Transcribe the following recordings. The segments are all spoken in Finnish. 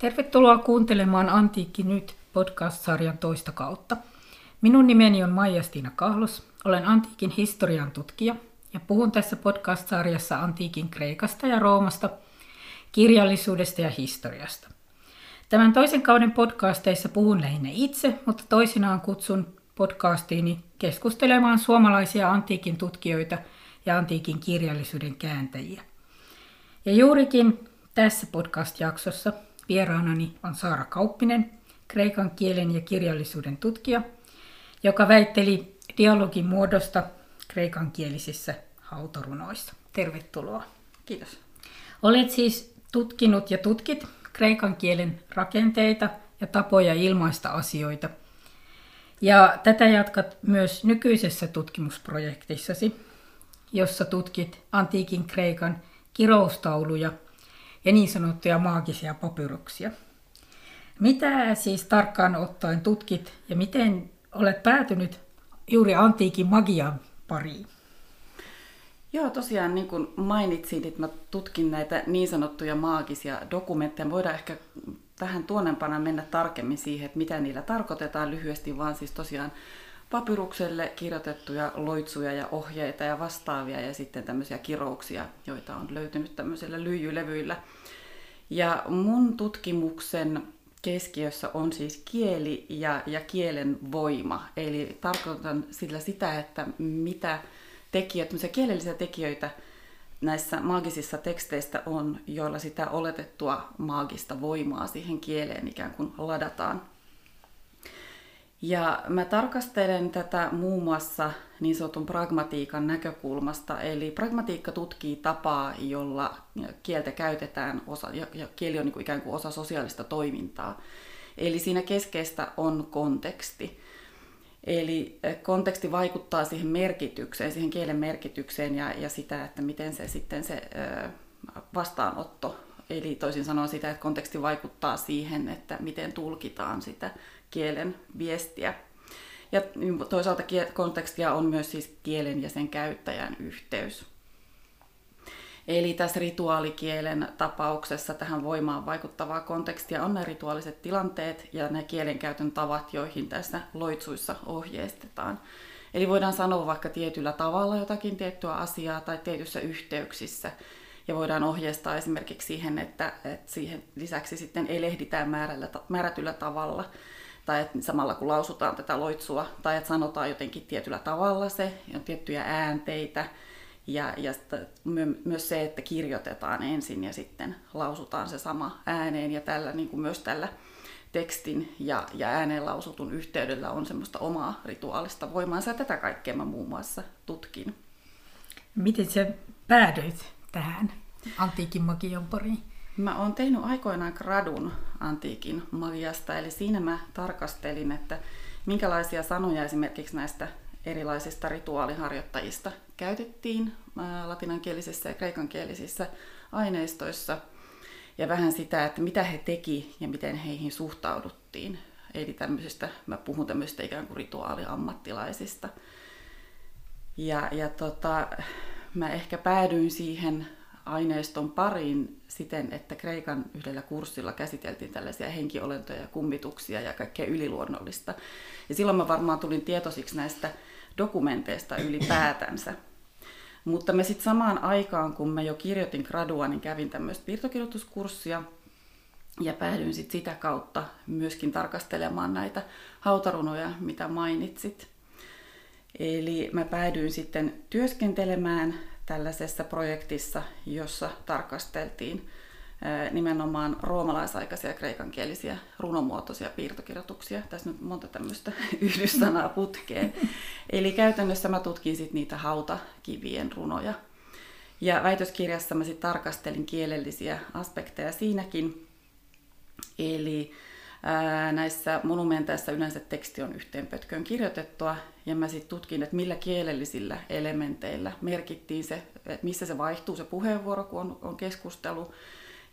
Tervetuloa kuuntelemaan Antiikki nyt podcast-sarjan toista kautta. Minun nimeni on Maija-Stiina Kahlos, olen antiikin historian tutkija ja puhun tässä podcast-sarjassa antiikin Kreikasta ja Roomasta, kirjallisuudesta ja historiasta. Tämän toisen kauden podcasteissa puhun lähinnä itse, mutta toisinaan kutsun podcastiini keskustelemaan suomalaisia antiikin tutkijoita ja antiikin kirjallisuuden kääntäjiä. Ja juurikin tässä podcast-jaksossa vieraanani on Saara Kauppinen, kreikan kielen ja kirjallisuuden tutkija, joka väitteli dialogin muodosta kreikankielisissä hautarunoissa. Tervetuloa. Kiitos. Olet siis tutkinut ja tutkit kreikan kielen rakenteita ja tapoja ilmaista asioita. Ja tätä jatkat myös nykyisessä tutkimusprojektissasi, jossa tutkit antiikin kreikan kiroustauluja ja niin sanottuja maagisia papyruksia. Mitä siis tarkkaan ottaen tutkit ja miten olet päätynyt juuri antiikin magian pariin? Joo, tosiaan niin kuin mainitsin, että mä tutkin näitä niin sanottuja maagisia dokumentteja. Voidaan ehkä vähän tuonnempana mennä tarkemmin siihen, että mitä niillä tarkoitetaan lyhyesti, vaan siis tosiaan papyrukselle kirjoitettuja loitsuja ja ohjeita ja vastaavia ja sitten tämmöisiä kirouksia, joita on löytynyt tämmöisillä lyijylevyillä. Ja mun tutkimuksen keskiössä on siis kieli ja, ja kielen voima. Eli tarkoitan sillä sitä, että mitä tekijöitä, kielellisiä tekijöitä näissä maagisissa teksteistä on, joilla sitä oletettua maagista voimaa siihen kieleen ikään kuin ladataan. Ja mä tarkastelen tätä muun muassa niin sanotun pragmatiikan näkökulmasta. Eli pragmatiikka tutkii tapaa, jolla kieltä käytetään, osa, ja kieli on niin kuin ikään kuin osa sosiaalista toimintaa. Eli siinä keskeistä on konteksti. Eli eh, konteksti vaikuttaa siihen merkitykseen, siihen kielen merkitykseen ja, ja sitä, että miten se sitten se eh, vastaanotto, eli toisin sanoen sitä, että konteksti vaikuttaa siihen, että miten tulkitaan sitä kielen viestiä. Ja toisaalta kontekstia on myös siis kielen ja sen käyttäjän yhteys. Eli tässä rituaalikielen tapauksessa tähän voimaan vaikuttavaa kontekstia on ne rituaaliset tilanteet ja ne kielenkäytön tavat, joihin tässä loitsuissa ohjeistetaan. Eli voidaan sanoa vaikka tietyllä tavalla jotakin tiettyä asiaa tai tietyissä yhteyksissä. Ja voidaan ohjeistaa esimerkiksi siihen, että, että siihen lisäksi sitten elehditään määrällä, määrätyllä tavalla tai että samalla kun lausutaan tätä loitsua, tai että sanotaan jotenkin tietyllä tavalla se, on tiettyjä äänteitä, ja, ja myös se, että kirjoitetaan ensin ja sitten lausutaan se sama ääneen, ja tällä, niin kuin myös tällä tekstin ja, ja ääneen lausutun yhteydellä on semmoista omaa rituaalista voimaansa, ja tätä kaikkea mä muun muassa tutkin. Miten sä päädyit tähän antiikin magian pariin? Mä oon tehnyt aikoinaan gradun antiikin magiasta, eli siinä mä tarkastelin, että minkälaisia sanoja esimerkiksi näistä erilaisista rituaaliharjoittajista käytettiin latinankielisessä ja kreikankielisissä aineistoissa, ja vähän sitä, että mitä he teki ja miten heihin suhtauduttiin. Eli tämmöisistä, mä puhun tämmöisistä ikään kuin rituaaliammattilaisista. Ja, ja tota, mä ehkä päädyin siihen aineiston pariin siten, että Kreikan yhdellä kurssilla käsiteltiin tällaisia henkiolentoja, kummituksia ja kaikkea yliluonnollista. Ja silloin mä varmaan tulin tietoisiksi näistä dokumenteista ylipäätänsä. Mutta me sitten samaan aikaan, kun mä jo kirjoitin gradua, niin kävin tämmöistä piirtokirjoituskurssia ja päädyin sitten sitä kautta myöskin tarkastelemaan näitä hautarunoja, mitä mainitsit. Eli mä päädyin sitten työskentelemään tällaisessa projektissa, jossa tarkasteltiin nimenomaan roomalaisaikaisia kreikankielisiä runomuotoisia piirtokirjoituksia. Tässä nyt monta tämmöistä yhdyssanaa putkeen. Eli käytännössä mä tutkin sit niitä hautakivien runoja. Ja väitöskirjassa mä sitten tarkastelin kielellisiä aspekteja siinäkin. Eli näissä monumenteissa yleensä teksti on yhteen pötköön kirjoitettua, ja mä sitten tutkin, että millä kielellisillä elementeillä merkittiin se, että missä se vaihtuu se puheenvuoro, kun on, on keskustelu,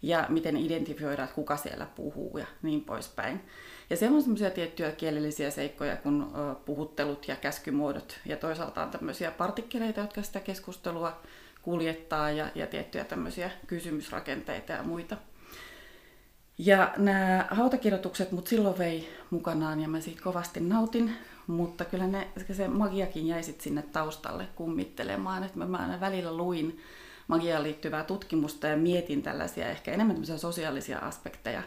ja miten identifioidaan, kuka siellä puhuu ja niin poispäin. Ja siellä on semmoisia tiettyjä kielellisiä seikkoja kuin puhuttelut ja käskymuodot, ja toisaalta on tämmöisiä partikkeleita, jotka sitä keskustelua kuljettaa, ja, ja tiettyjä tämmöisiä kysymysrakenteita ja muita. Ja nämä hautakirjoitukset mut silloin vei mukanaan ja mä siitä kovasti nautin, mutta kyllä ne, se magiakin jäi sit sinne taustalle kummittelemaan, että mä, mä aina välillä luin magiaan liittyvää tutkimusta ja mietin tällaisia ehkä enemmän sosiaalisia aspekteja,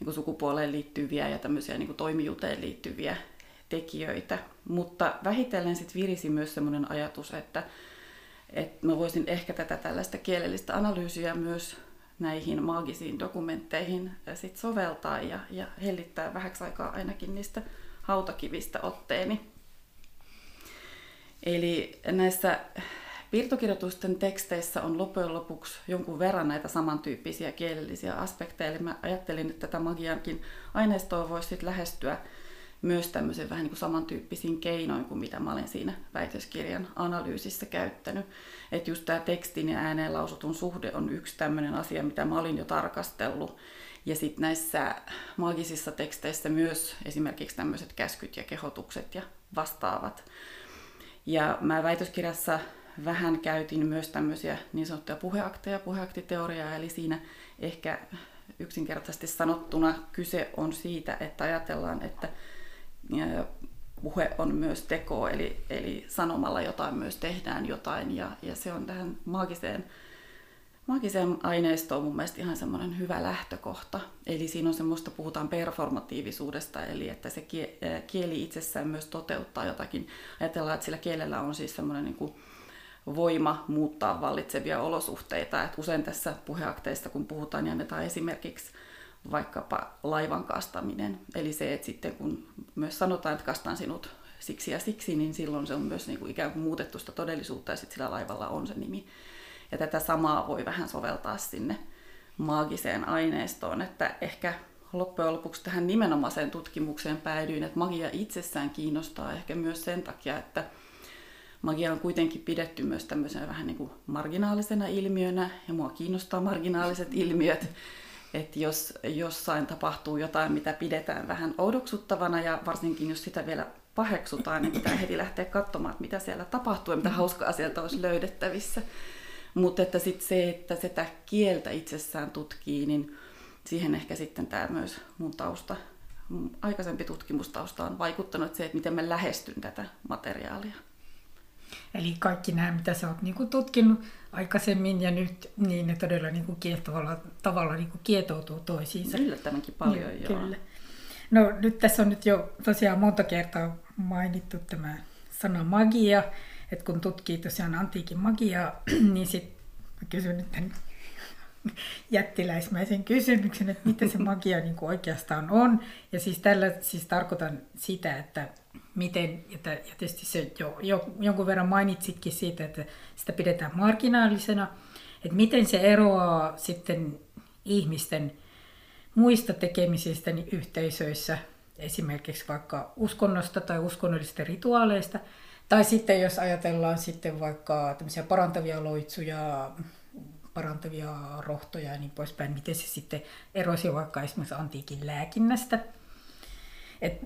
niin kuin sukupuoleen liittyviä ja tämmöisiä niin kuin toimijuuteen liittyviä tekijöitä. Mutta vähitellen sitten virisi myös semmoinen ajatus, että, että mä voisin ehkä tätä tällaista kielellistä analyysiä myös näihin maagisiin dokumentteihin sit soveltaa ja, ja hellittää vähäksi aikaa ainakin niistä hautakivistä otteeni. Eli näissä Piirtokirjoitusten teksteissä on loppujen lopuksi jonkun verran näitä samantyyppisiä kielellisiä aspekteja, eli mä ajattelin, että tätä magiankin aineistoa voisi sit lähestyä myös tämmöisen vähän niin kuin samantyyppisiin keinoin kuin mitä mä olen siinä väitöskirjan analyysissä käyttänyt. Että just tämä tekstin ja ääneen lausutun suhde on yksi tämmöinen asia, mitä mä olin jo tarkastellut. Ja sitten näissä magisissa teksteissä myös esimerkiksi tämmöiset käskyt ja kehotukset ja vastaavat. Ja mä väitöskirjassa vähän käytin myös tämmöisiä niin sanottuja puheakteja, puheaktiteoriaa, eli siinä ehkä yksinkertaisesti sanottuna kyse on siitä, että ajatellaan, että puhe on myös teko, eli, eli sanomalla jotain myös tehdään jotain, ja, ja se on tähän maagiseen, maagiseen aineistoon mun mielestä ihan semmoinen hyvä lähtökohta. Eli siinä on semmoista, puhutaan performatiivisuudesta, eli että se kieli itsessään myös toteuttaa jotakin. Ajatellaan, että sillä kielellä on siis semmoinen niin kuin voima muuttaa vallitsevia olosuhteita. Et usein tässä puheakteista, kun puhutaan, niin annetaan esimerkiksi vaikkapa laivan kastaminen. Eli se, että sitten kun myös sanotaan, että kastan sinut siksi ja siksi, niin silloin se on myös niin kuin ikään kuin muutettu sitä todellisuutta ja sitten sillä laivalla on se nimi. Ja tätä samaa voi vähän soveltaa sinne maagiseen aineistoon, että ehkä loppujen lopuksi tähän nimenomaiseen tutkimukseen päädyin, että magia itsessään kiinnostaa ehkä myös sen takia, että magia on kuitenkin pidetty myös tämmöisenä vähän niin kuin marginaalisena ilmiönä, ja mua kiinnostaa marginaaliset ilmiöt. Että jos jossain tapahtuu jotain, mitä pidetään vähän oudoksuttavana, ja varsinkin jos sitä vielä paheksutaan, niin pitää heti lähteä katsomaan, että mitä siellä tapahtuu ja mitä hauskaa sieltä olisi löydettävissä. Mutta että sitten se, että sitä kieltä itsessään tutkii, niin siihen ehkä sitten tämä myös mun tausta, mun aikaisempi tutkimustausta on vaikuttanut, että se, että miten mä lähestyn tätä materiaalia. Eli kaikki nämä, mitä sä oot niin tutkinut aikaisemmin ja nyt, niin ne todella niin kuin kiehtovalla tavalla niin kuin kietoutuu toisiinsa. Yllättävänkin paljon, niin, joo. Kyllä. No nyt tässä on nyt jo tosiaan monta kertaa mainittu tämä sana magia, että kun tutkii tosiaan antiikin magiaa, niin sitten kysyn nyt tämän jättiläismäisen kysymyksen, että mitä se magia niin kuin oikeastaan on. Ja siis tällä siis tarkoitan sitä, että miten, ja tietysti se jo, jo, jonkun verran mainitsitkin siitä, että sitä pidetään marginaalisena, että miten se eroaa sitten ihmisten muista tekemisistä niin yhteisöissä, esimerkiksi vaikka uskonnosta tai uskonnollisista rituaaleista, tai sitten jos ajatellaan sitten vaikka tämmöisiä parantavia loitsuja, parantavia rohtoja ja niin poispäin, miten se sitten erosi vaikka esimerkiksi antiikin lääkinnästä. Et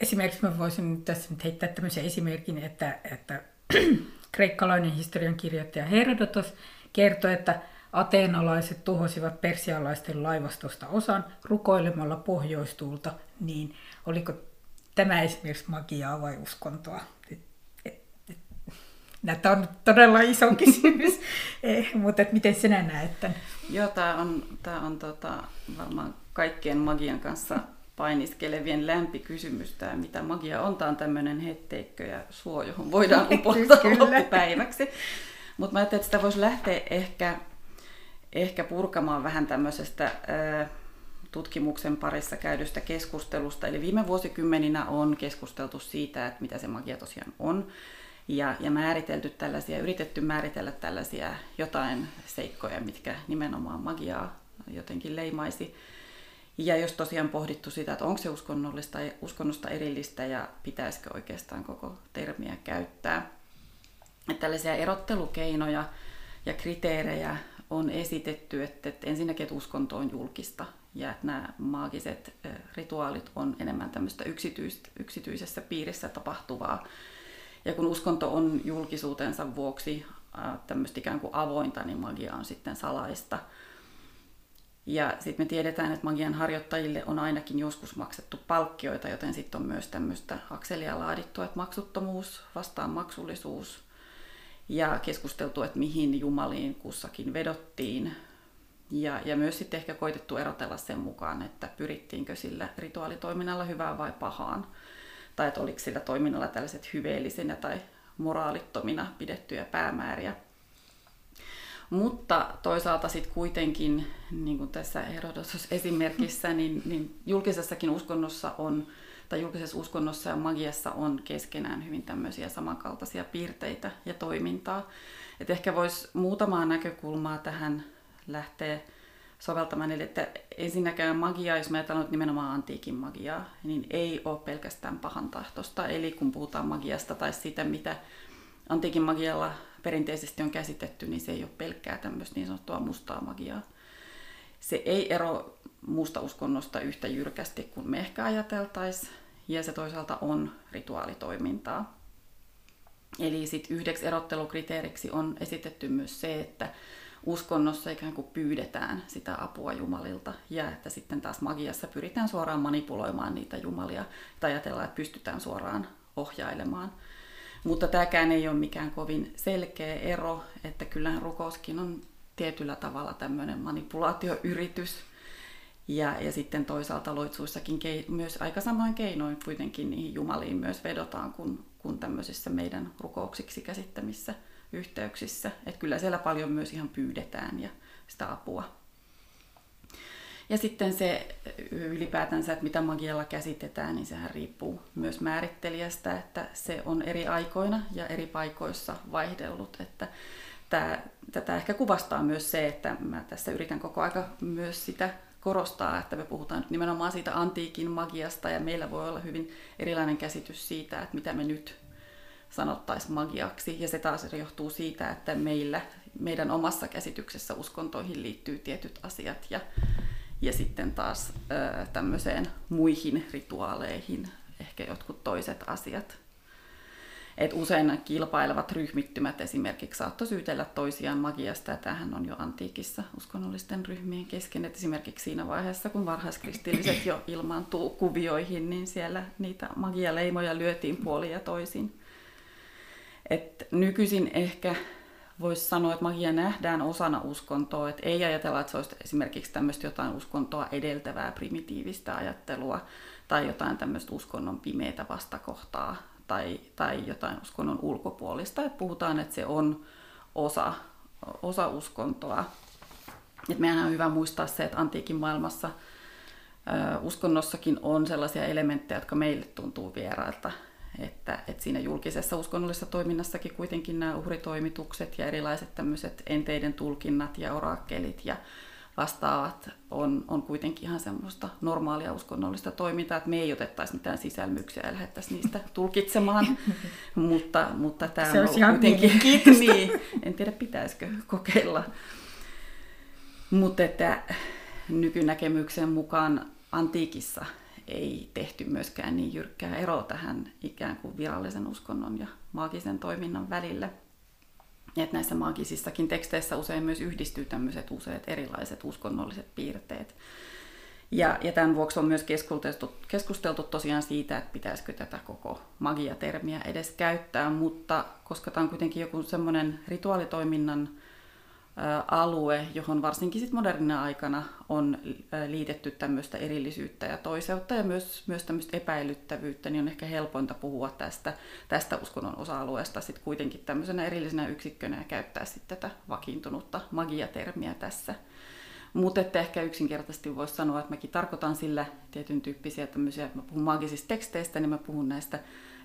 esimerkiksi mä voisin nyt tässä nyt heittää tämmöisen esimerkin, että, että kreikkalainen historiankirjoittaja Herodotos kertoi, että ateenalaiset tuhosivat persialaisten laivastosta osan rukoilemalla pohjoistuulta, niin oliko tämä esimerkiksi magiaa vai uskontoa? Tämä on todella iso kysymys, eh, mutta miten sinä näet tämän? Joo, tämä on, tämä on tota, varmaan kaikkien magian kanssa painiskelevien lämpikysymys, tämä mitä magia on. Tämä on tämmöinen hetteikkö ja suo, johon voidaan upottaa loppupäiväksi. Mutta mä ajattelin, että sitä voisi lähteä ehkä, ehkä purkamaan vähän tämmöisestä tutkimuksen parissa käydystä keskustelusta. Eli viime vuosikymmeninä on keskusteltu siitä, että mitä se magia tosiaan on. Ja, ja määritelty tällaisia, yritetty määritellä tällaisia jotain seikkoja, mitkä nimenomaan magiaa jotenkin leimaisi. Ja jos tosiaan pohdittu sitä, että onko se uskonnollista, uskonnosta erillistä ja pitäisikö oikeastaan koko termiä käyttää. Että tällaisia erottelukeinoja ja kriteerejä on esitetty, että, että ensinnäkin, että uskonto on julkista ja että nämä maagiset rituaalit on enemmän tämmöistä yksityisessä piirissä tapahtuvaa. Ja kun uskonto on julkisuutensa vuoksi tämmöistä ikään kuin avointa, niin magia on sitten salaista. Ja sitten me tiedetään, että magian harjoittajille on ainakin joskus maksettu palkkioita, joten sitten on myös tämmöistä akselia laadittu, että maksuttomuus vastaan maksullisuus ja keskusteltu, että mihin jumaliin kussakin vedottiin. Ja, ja myös sitten ehkä koitettu erotella sen mukaan, että pyrittiinkö sillä rituaalitoiminnalla hyvään vai pahaan. Tai että oliko sillä toiminnalla tällaiset hyveellisinä tai moraalittomina pidettyjä päämääriä. Mutta toisaalta sitten kuitenkin, niin kuin tässä Herodotus-esimerkissä, niin, niin julkisessakin uskonnossa on, tai julkisessa uskonnossa ja magiassa on keskenään hyvin tämmöisiä samankaltaisia piirteitä ja toimintaa. Et ehkä voisi muutamaa näkökulmaa tähän lähteä soveltamaan. Eli että ensinnäkään magia, jos me ajatellaan nimenomaan antiikin magiaa, niin ei ole pelkästään pahan tahtosta. Eli kun puhutaan magiasta tai siitä, mitä antiikin magialla perinteisesti on käsitetty, niin se ei ole pelkkää tämmöistä niin sanottua mustaa magiaa. Se ei ero muusta uskonnosta yhtä jyrkästi kuin me ehkä ajateltaisiin, ja se toisaalta on rituaalitoimintaa. Eli sitten yhdeksi erottelukriteeriksi on esitetty myös se, että uskonnossa ikään kuin pyydetään sitä apua jumalilta ja että sitten taas magiassa pyritään suoraan manipuloimaan niitä jumalia tai ajatellaan, että pystytään suoraan ohjailemaan. Mutta tämäkään ei ole mikään kovin selkeä ero, että kyllähän rukouskin on tietyllä tavalla tämmöinen manipulaatioyritys. Ja, ja sitten toisaalta loitsuissakin kei, myös aika samoin keinoin kuitenkin niihin jumaliin myös vedotaan kuin, kuin tämmöisissä meidän rukouksiksi käsittämissä yhteyksissä. Että kyllä siellä paljon myös ihan pyydetään ja sitä apua. Ja sitten se ylipäätänsä, että mitä magialla käsitetään, niin sehän riippuu myös määrittelijästä, että se on eri aikoina ja eri paikoissa vaihdellut. Että tämä, tätä ehkä kuvastaa myös se, että mä tässä yritän koko aika myös sitä korostaa, että me puhutaan nyt nimenomaan siitä antiikin magiasta ja meillä voi olla hyvin erilainen käsitys siitä, että mitä me nyt sanottaisiin magiaksi. Ja se taas johtuu siitä, että meillä, meidän omassa käsityksessä uskontoihin liittyy tietyt asiat ja ja sitten taas tämmöiseen muihin rituaaleihin ehkä jotkut toiset asiat. Et usein kilpailevat ryhmittymät esimerkiksi saattoi syytellä toisiaan magiasta, ja tämähän on jo antiikissa uskonnollisten ryhmien kesken. Et esimerkiksi siinä vaiheessa, kun varhaiskristilliset jo ilmaantuu kuvioihin, niin siellä niitä magialeimoja lyötiin puolin ja toisin. Et nykyisin ehkä voisi sanoa, että magia nähdään osana uskontoa, että ei ajatella, että se olisi esimerkiksi tämmöistä jotain uskontoa edeltävää primitiivistä ajattelua tai jotain tämmöistä uskonnon pimeitä vastakohtaa tai, tai jotain uskonnon ulkopuolista, että puhutaan, että se on osa, osa uskontoa. Et meidän on hyvä muistaa se, että antiikin maailmassa uskonnossakin on sellaisia elementtejä, jotka meille tuntuu vierailta että, että siinä julkisessa uskonnollisessa toiminnassakin kuitenkin nämä uhritoimitukset ja erilaiset tämmöiset enteiden tulkinnat ja oraakkelit ja vastaavat on, on kuitenkin ihan semmoista normaalia uskonnollista toimintaa, että me ei otettaisi mitään sisälmyksiä ja lähdettäisiin niistä tulkitsemaan, mutta, mutta tämä Se on ihan kuitenkin, niin, en tiedä pitäisikö kokeilla. Mutta että nykynäkemyksen mukaan antiikissa ei tehty myöskään niin jyrkkää eroa tähän ikään kuin virallisen uskonnon ja maagisen toiminnan välillä. Et näissä maagisissakin teksteissä usein myös yhdistyy tämmöiset useat erilaiset uskonnolliset piirteet. Ja, ja tämän vuoksi on myös keskusteltu, keskusteltu tosiaan siitä, että pitäisikö tätä koko magiatermiä edes käyttää, mutta koska tämä on kuitenkin joku semmoinen rituaalitoiminnan alue, johon varsinkin sit modernina aikana on liitetty tämmöistä erillisyyttä ja toiseutta ja myös, myös tämmöistä epäilyttävyyttä, niin on ehkä helpointa puhua tästä, tästä uskonnon osa-alueesta sit kuitenkin tämmöisenä erillisenä yksikkönä ja käyttää sitten tätä vakiintunutta magiatermiä tässä. Mutta ehkä yksinkertaisesti voisi sanoa, että mäkin tarkoitan sillä tietyn tyyppisiä tämmöisiä, että mä puhun maagisista teksteistä, niin mä puhun näistä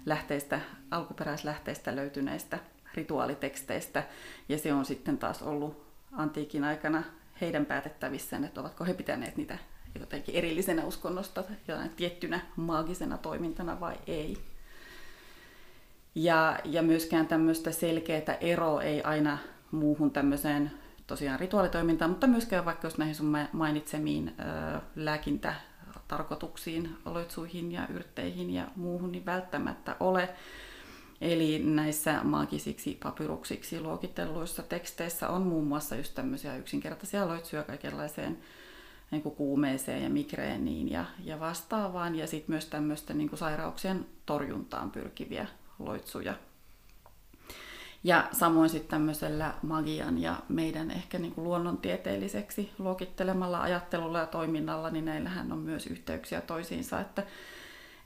lähteistä, alkuperäislähteistä löytyneistä rituaaliteksteistä, ja se on sitten taas ollut antiikin aikana heidän päätettävissään, että ovatko he pitäneet niitä jotenkin erillisenä uskonnosta, jotain tiettynä maagisena toimintana vai ei. Ja, ja myöskään tämmöistä selkeää eroa ei aina muuhun tämmöiseen tosiaan rituaalitoimintaan, mutta myöskään vaikka jos näihin sun mainitsemiin ö, lääkintätarkoituksiin, oloitsuihin ja yrtteihin ja muuhun, niin välttämättä ole. Eli näissä maagisiksi papyruksiksi luokitelluissa teksteissä on muun muassa just tämmöisiä yksinkertaisia loitsuja kaikenlaiseen niin kuin kuumeeseen ja migreeniin ja, ja vastaavaan. Ja sitten myös tämmöistä niin kuin sairauksien torjuntaan pyrkiviä loitsuja. Ja samoin sitten tämmöisellä magian ja meidän ehkä niin kuin luonnontieteelliseksi luokittelemalla ajattelulla ja toiminnalla, niin näillähän on myös yhteyksiä toisiinsa, että,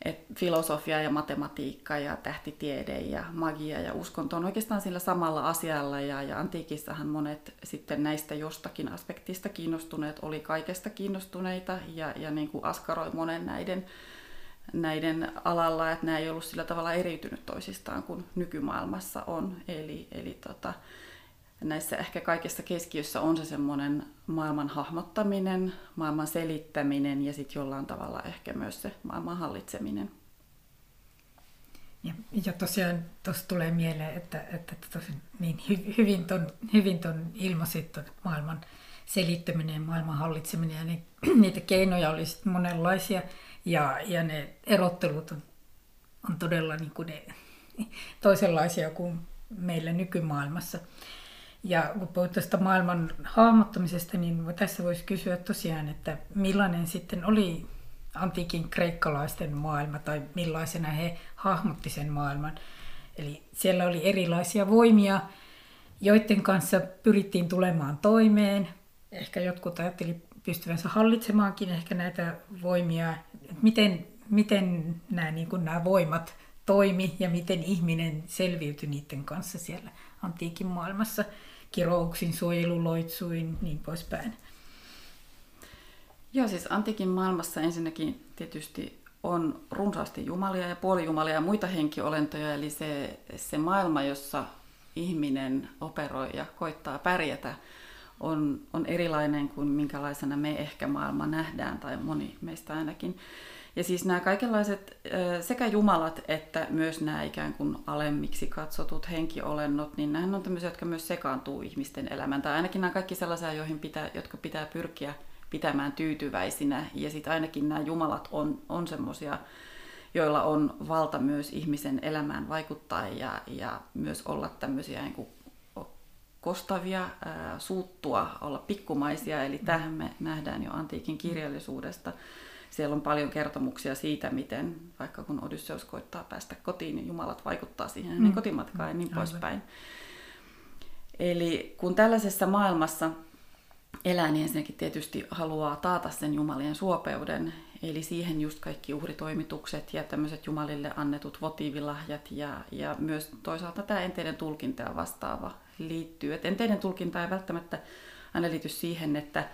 että filosofia ja matematiikka ja tähtitiede ja magia ja uskonto on oikeastaan sillä samalla asialla ja, ja antiikissahan monet sitten näistä jostakin aspektista kiinnostuneet oli kaikesta kiinnostuneita ja, ja niin kuin askaroi monen näiden näiden alalla, että nämä ei ollut sillä tavalla eriytynyt toisistaan kuin nykymaailmassa on. Eli, eli tota, näissä ehkä kaikessa keskiössä on se semmoinen maailman hahmottaminen, maailman selittäminen ja sitten jollain tavalla ehkä myös se maailman hallitseminen. Ja, ja tosiaan tuossa tulee mieleen, että, että tosi, niin hy, hyvin, ton, hyvin ton ilmaisit ton maailman selittäminen ja maailman hallitseminen ja ni, niitä keinoja oli monenlaisia. Ja, ja ne erottelut on, on todella niin kuin ne, toisenlaisia kuin meillä nykymaailmassa. Ja kun puhut tästä maailman hahmottamisesta, niin tässä voisi kysyä tosiaan, että millainen sitten oli antiikin kreikkalaisten maailma tai millaisena he hahmotti sen maailman. Eli siellä oli erilaisia voimia, joiden kanssa pyrittiin tulemaan toimeen. Ehkä jotkut ajatteli pystyvänsä hallitsemaankin ehkä näitä voimia miten, miten nämä, niin kuin nämä voimat toimi ja miten ihminen selviytyi niiden kanssa siellä antiikin maailmassa, kirouksin, suojeluloitsuin, niin poispäin. Joo, siis antiikin maailmassa ensinnäkin tietysti on runsaasti jumalia ja puolijumalia ja muita henkiolentoja, eli se, se maailma, jossa ihminen operoi ja koittaa pärjätä, on, on erilainen kuin minkälaisena me ehkä maailma nähdään, tai moni meistä ainakin. Ja siis nämä kaikenlaiset sekä jumalat että myös nämä ikään kuin alemmiksi katsotut henkiolennot, niin nämä on tämmöisiä, jotka myös sekaantuu ihmisten elämään. Tai ainakin nämä kaikki sellaisia, joihin pitää, jotka pitää pyrkiä pitämään tyytyväisinä. Ja sitten ainakin nämä jumalat on, on semmoisia, joilla on valta myös ihmisen elämään vaikuttaa ja, ja myös olla tämmöisiä niin kostavia, suuttua, olla pikkumaisia, eli tähän me nähdään jo antiikin kirjallisuudesta. Siellä on paljon kertomuksia siitä, miten vaikka kun Odysseus koittaa päästä kotiin, niin Jumalat vaikuttaa siihen hänen mm. kotimatkaan ja niin poispäin. Eli kun tällaisessa maailmassa elää, niin ensinnäkin tietysti haluaa taata sen Jumalien suopeuden, eli siihen just kaikki uhritoimitukset ja tämmöiset Jumalille annetut votiivilahjat ja, ja myös toisaalta tämä enteiden tulkinta ja vastaava liittyy. Et enteiden tulkinta ei välttämättä aina liity siihen, että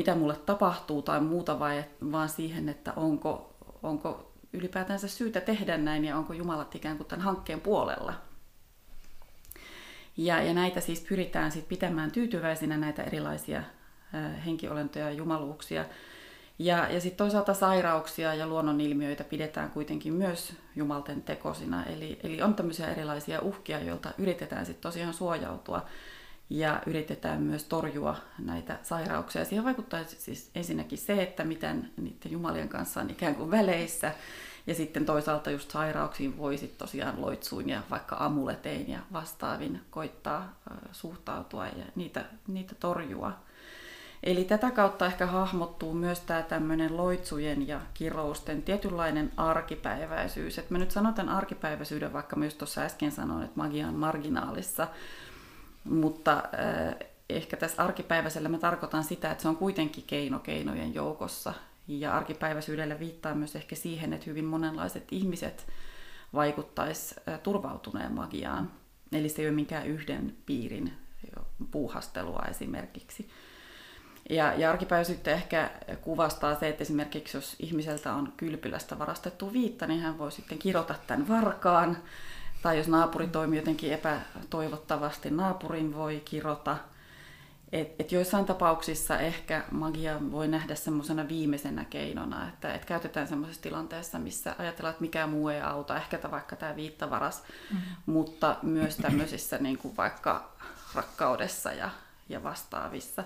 mitä mulle tapahtuu tai muuta, vai, vaan siihen, että onko, onko ylipäätänsä syytä tehdä näin ja onko Jumalat ikään kuin tämän hankkeen puolella. Ja, ja näitä siis pyritään sit pitämään tyytyväisinä näitä erilaisia henkiolentoja ja jumaluuksia. Ja, ja sitten toisaalta sairauksia ja luonnonilmiöitä pidetään kuitenkin myös jumalten tekosina. Eli, eli on tämmöisiä erilaisia uhkia, joilta yritetään sitten tosiaan suojautua ja yritetään myös torjua näitä sairauksia. Siihen vaikuttaa siis ensinnäkin se, että miten niiden jumalien kanssa on ikään kuin väleissä, ja sitten toisaalta just sairauksiin voi sitten tosiaan loitsuin ja vaikka amuletein ja vastaavin koittaa suhtautua ja niitä, niitä torjua. Eli tätä kautta ehkä hahmottuu myös tämä tämmöinen loitsujen ja kirousten tietynlainen arkipäiväisyys. Et mä nyt sanon tämän arkipäiväisyyden, vaikka myös tuossa äsken sanoin, että magia on marginaalissa, mutta äh, ehkä tässä arkipäiväisellä mä tarkoitan sitä, että se on kuitenkin keino keinojen joukossa. Ja arkipäiväisyydellä viittaa myös ehkä siihen, että hyvin monenlaiset ihmiset vaikuttaisi äh, turvautuneen magiaan. Eli se ei ole mikään yhden piirin puuhastelua esimerkiksi. Ja, ja arkipäiväisyyttä ehkä kuvastaa se, että esimerkiksi jos ihmiseltä on kylpylästä varastettu viitta, niin hän voi sitten kirota tämän varkaan tai jos naapuri toimii jotenkin epätoivottavasti, naapurin voi kirota. Et, et joissain tapauksissa ehkä magia voi nähdä semmoisena viimeisenä keinona, että et käytetään semmoisessa tilanteessa, missä ajatellaan, että mikään muu ei auta, ehkä vaikka tämä viittavaras, mm-hmm. mutta myös tämmöisissä niin kuin vaikka rakkaudessa ja, ja vastaavissa.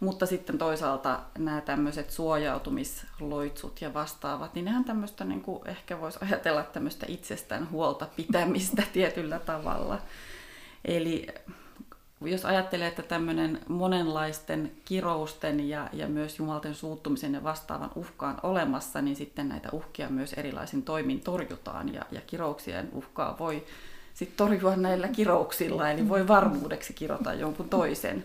Mutta sitten toisaalta nämä tämmöiset suojautumisloitsut ja vastaavat, niin nehän tämmöistä niin kuin ehkä voisi ajatella tämmöistä itsestään huolta pitämistä tietyllä tavalla. Eli jos ajattelee, että tämmöinen monenlaisten kirousten ja, ja myös jumalten suuttumisen ja vastaavan uhka on olemassa, niin sitten näitä uhkia myös erilaisin toimin torjutaan ja, ja kirouksien uhkaa voi sitten torjua näillä kirouksilla, eli voi varmuudeksi kirota jonkun toisen.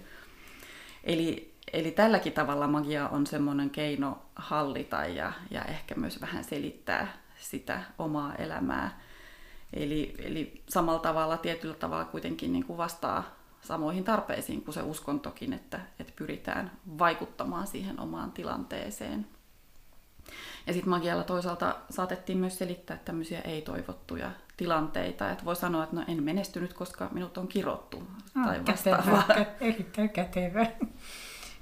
Eli, eli tälläkin tavalla magia on semmoinen keino hallita ja, ja ehkä myös vähän selittää sitä omaa elämää. Eli, eli samalla tavalla, tietyllä tavalla kuitenkin niin kuin vastaa samoihin tarpeisiin kuin se uskontokin, että, että pyritään vaikuttamaan siihen omaan tilanteeseen. Ja sitten magialla toisaalta saatettiin myös selittää tämmöisiä ei-toivottuja tilanteita. Että voi sanoa, että no en menestynyt, koska minut on kirottu. Tai vastaavaa. Kätevä, erittäin kätevä.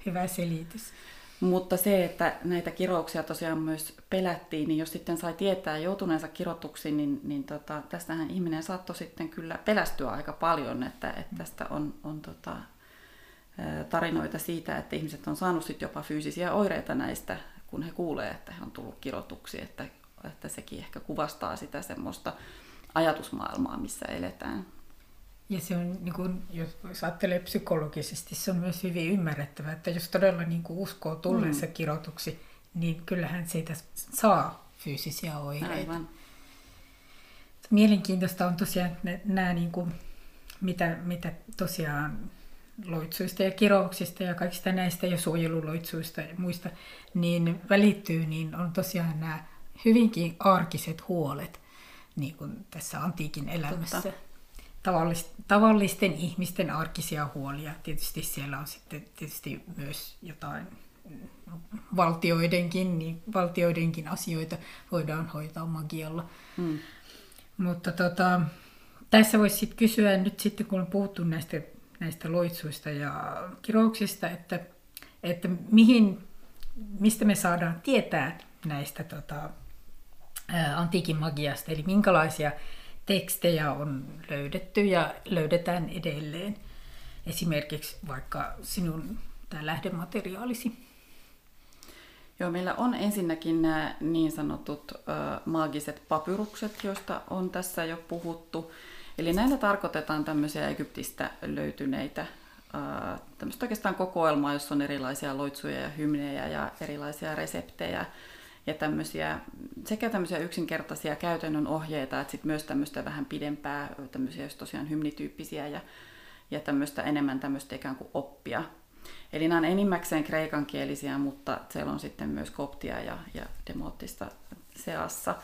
Hyvä selitys. Mutta se, että näitä kirouksia tosiaan myös pelättiin, niin jos sitten sai tietää joutuneensa kirotuksi, niin, niin tota, tästähän ihminen saattoi sitten kyllä pelästyä aika paljon, että, että tästä on, on tota, tarinoita siitä, että ihmiset on saanut sitten jopa fyysisiä oireita näistä, kun he kuulee, että he on tullut kirotuksi, että, että sekin ehkä kuvastaa sitä semmoista ajatusmaailmaa, missä eletään. Ja se on, niin kuin, jos ajattelee psykologisesti, se on myös hyvin ymmärrettävää, että jos todella niin kuin uskoo tulleensa mm. kirotuksi, niin kyllähän siitä saa fyysisiä oireita. Aivan. Mielenkiintoista on tosiaan nämä, niin kuin, mitä, mitä tosiaan loitsuista ja kirouksista ja kaikista näistä ja suojeluloitsuista ja muista, niin välittyy, niin on tosiaan nämä hyvinkin arkiset huolet niin kuin tässä antiikin elämässä. Totta tavallisten ihmisten arkisia huolia. Tietysti siellä on sitten tietysti myös jotain valtioidenkin, niin valtioidenkin asioita voidaan hoitaa magialla. Mm. Mutta tota, tässä voisi sitten kysyä nyt sitten, kun on puhuttu näistä, näistä loitsuista ja kirouksista, että, että mihin, mistä me saadaan tietää näistä tota, antiikin magiasta, eli minkälaisia tekstejä on löydetty ja löydetään edelleen. Esimerkiksi vaikka sinun tämä lähdemateriaalisi. Joo, meillä on ensinnäkin nämä niin sanotut ö, maagiset papyrukset, joista on tässä jo puhuttu. Eli näillä tarkoitetaan tämmöisiä Egyptistä löytyneitä tämmöistä oikeastaan kokoelmaa, jossa on erilaisia loitsuja ja hymnejä ja erilaisia reseptejä ja tämmöisiä, sekä tämmöisiä yksinkertaisia käytännön ohjeita, että sitten myös tämmöistä vähän pidempää, tämmöisiä jos tosiaan hymnityyppisiä ja, ja tämmöistä enemmän tämmöistä ikään kuin oppia. Eli nämä on enimmäkseen kreikankielisiä, mutta siellä on sitten myös koptia ja, ja demoottista seassa.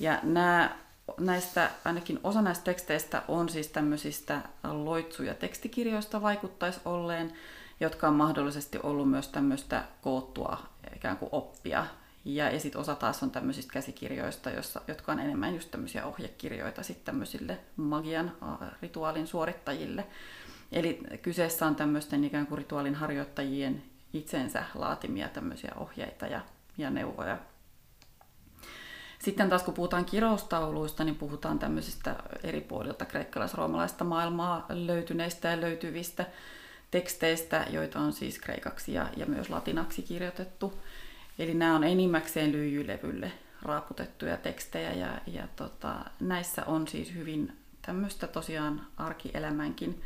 Ja nämä, näistä, ainakin osa näistä teksteistä on siis tämmöisistä loitsuja tekstikirjoista vaikuttaisi olleen, jotka on mahdollisesti ollut myös tämmöistä koottua ikään kuin oppia ja, ja sitten osa taas on tämmöisistä käsikirjoista, jossa, jotka on enemmän just tämmöisiä ohjekirjoita sitten tämmöisille magian rituaalin suorittajille. Eli kyseessä on tämmöisten ikään kuin rituaalin harjoittajien itsensä laatimia tämmöisiä ohjeita ja, ja neuvoja. Sitten taas kun puhutaan kiroustauluista, niin puhutaan tämmöisistä eri puolilta kreikkalais-roomalaista maailmaa löytyneistä ja löytyvistä teksteistä, joita on siis kreikaksi ja, ja myös latinaksi kirjoitettu. Eli nämä on enimmäkseen lyijylevylle raaputettuja tekstejä ja, ja tota, näissä on siis hyvin tämmöistä tosiaan arkielämänkin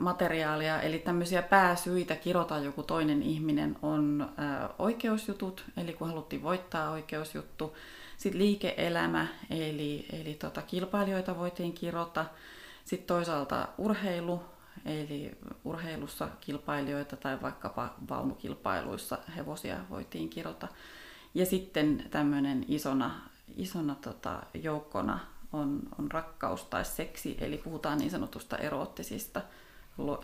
materiaalia, eli tämmöisiä pääsyitä kirota joku toinen ihminen on oikeusjutut, eli kun haluttiin voittaa oikeusjuttu, sitten liike-elämä, eli, eli tota, kilpailijoita voitiin kirota, sitten toisaalta urheilu, Eli urheilussa kilpailijoita tai vaikkapa vaunukilpailuissa hevosia voitiin kirota. Ja sitten tämmöinen isona, isona tota, joukkona on, on rakkaus tai seksi, eli puhutaan niin sanotusta eroottisista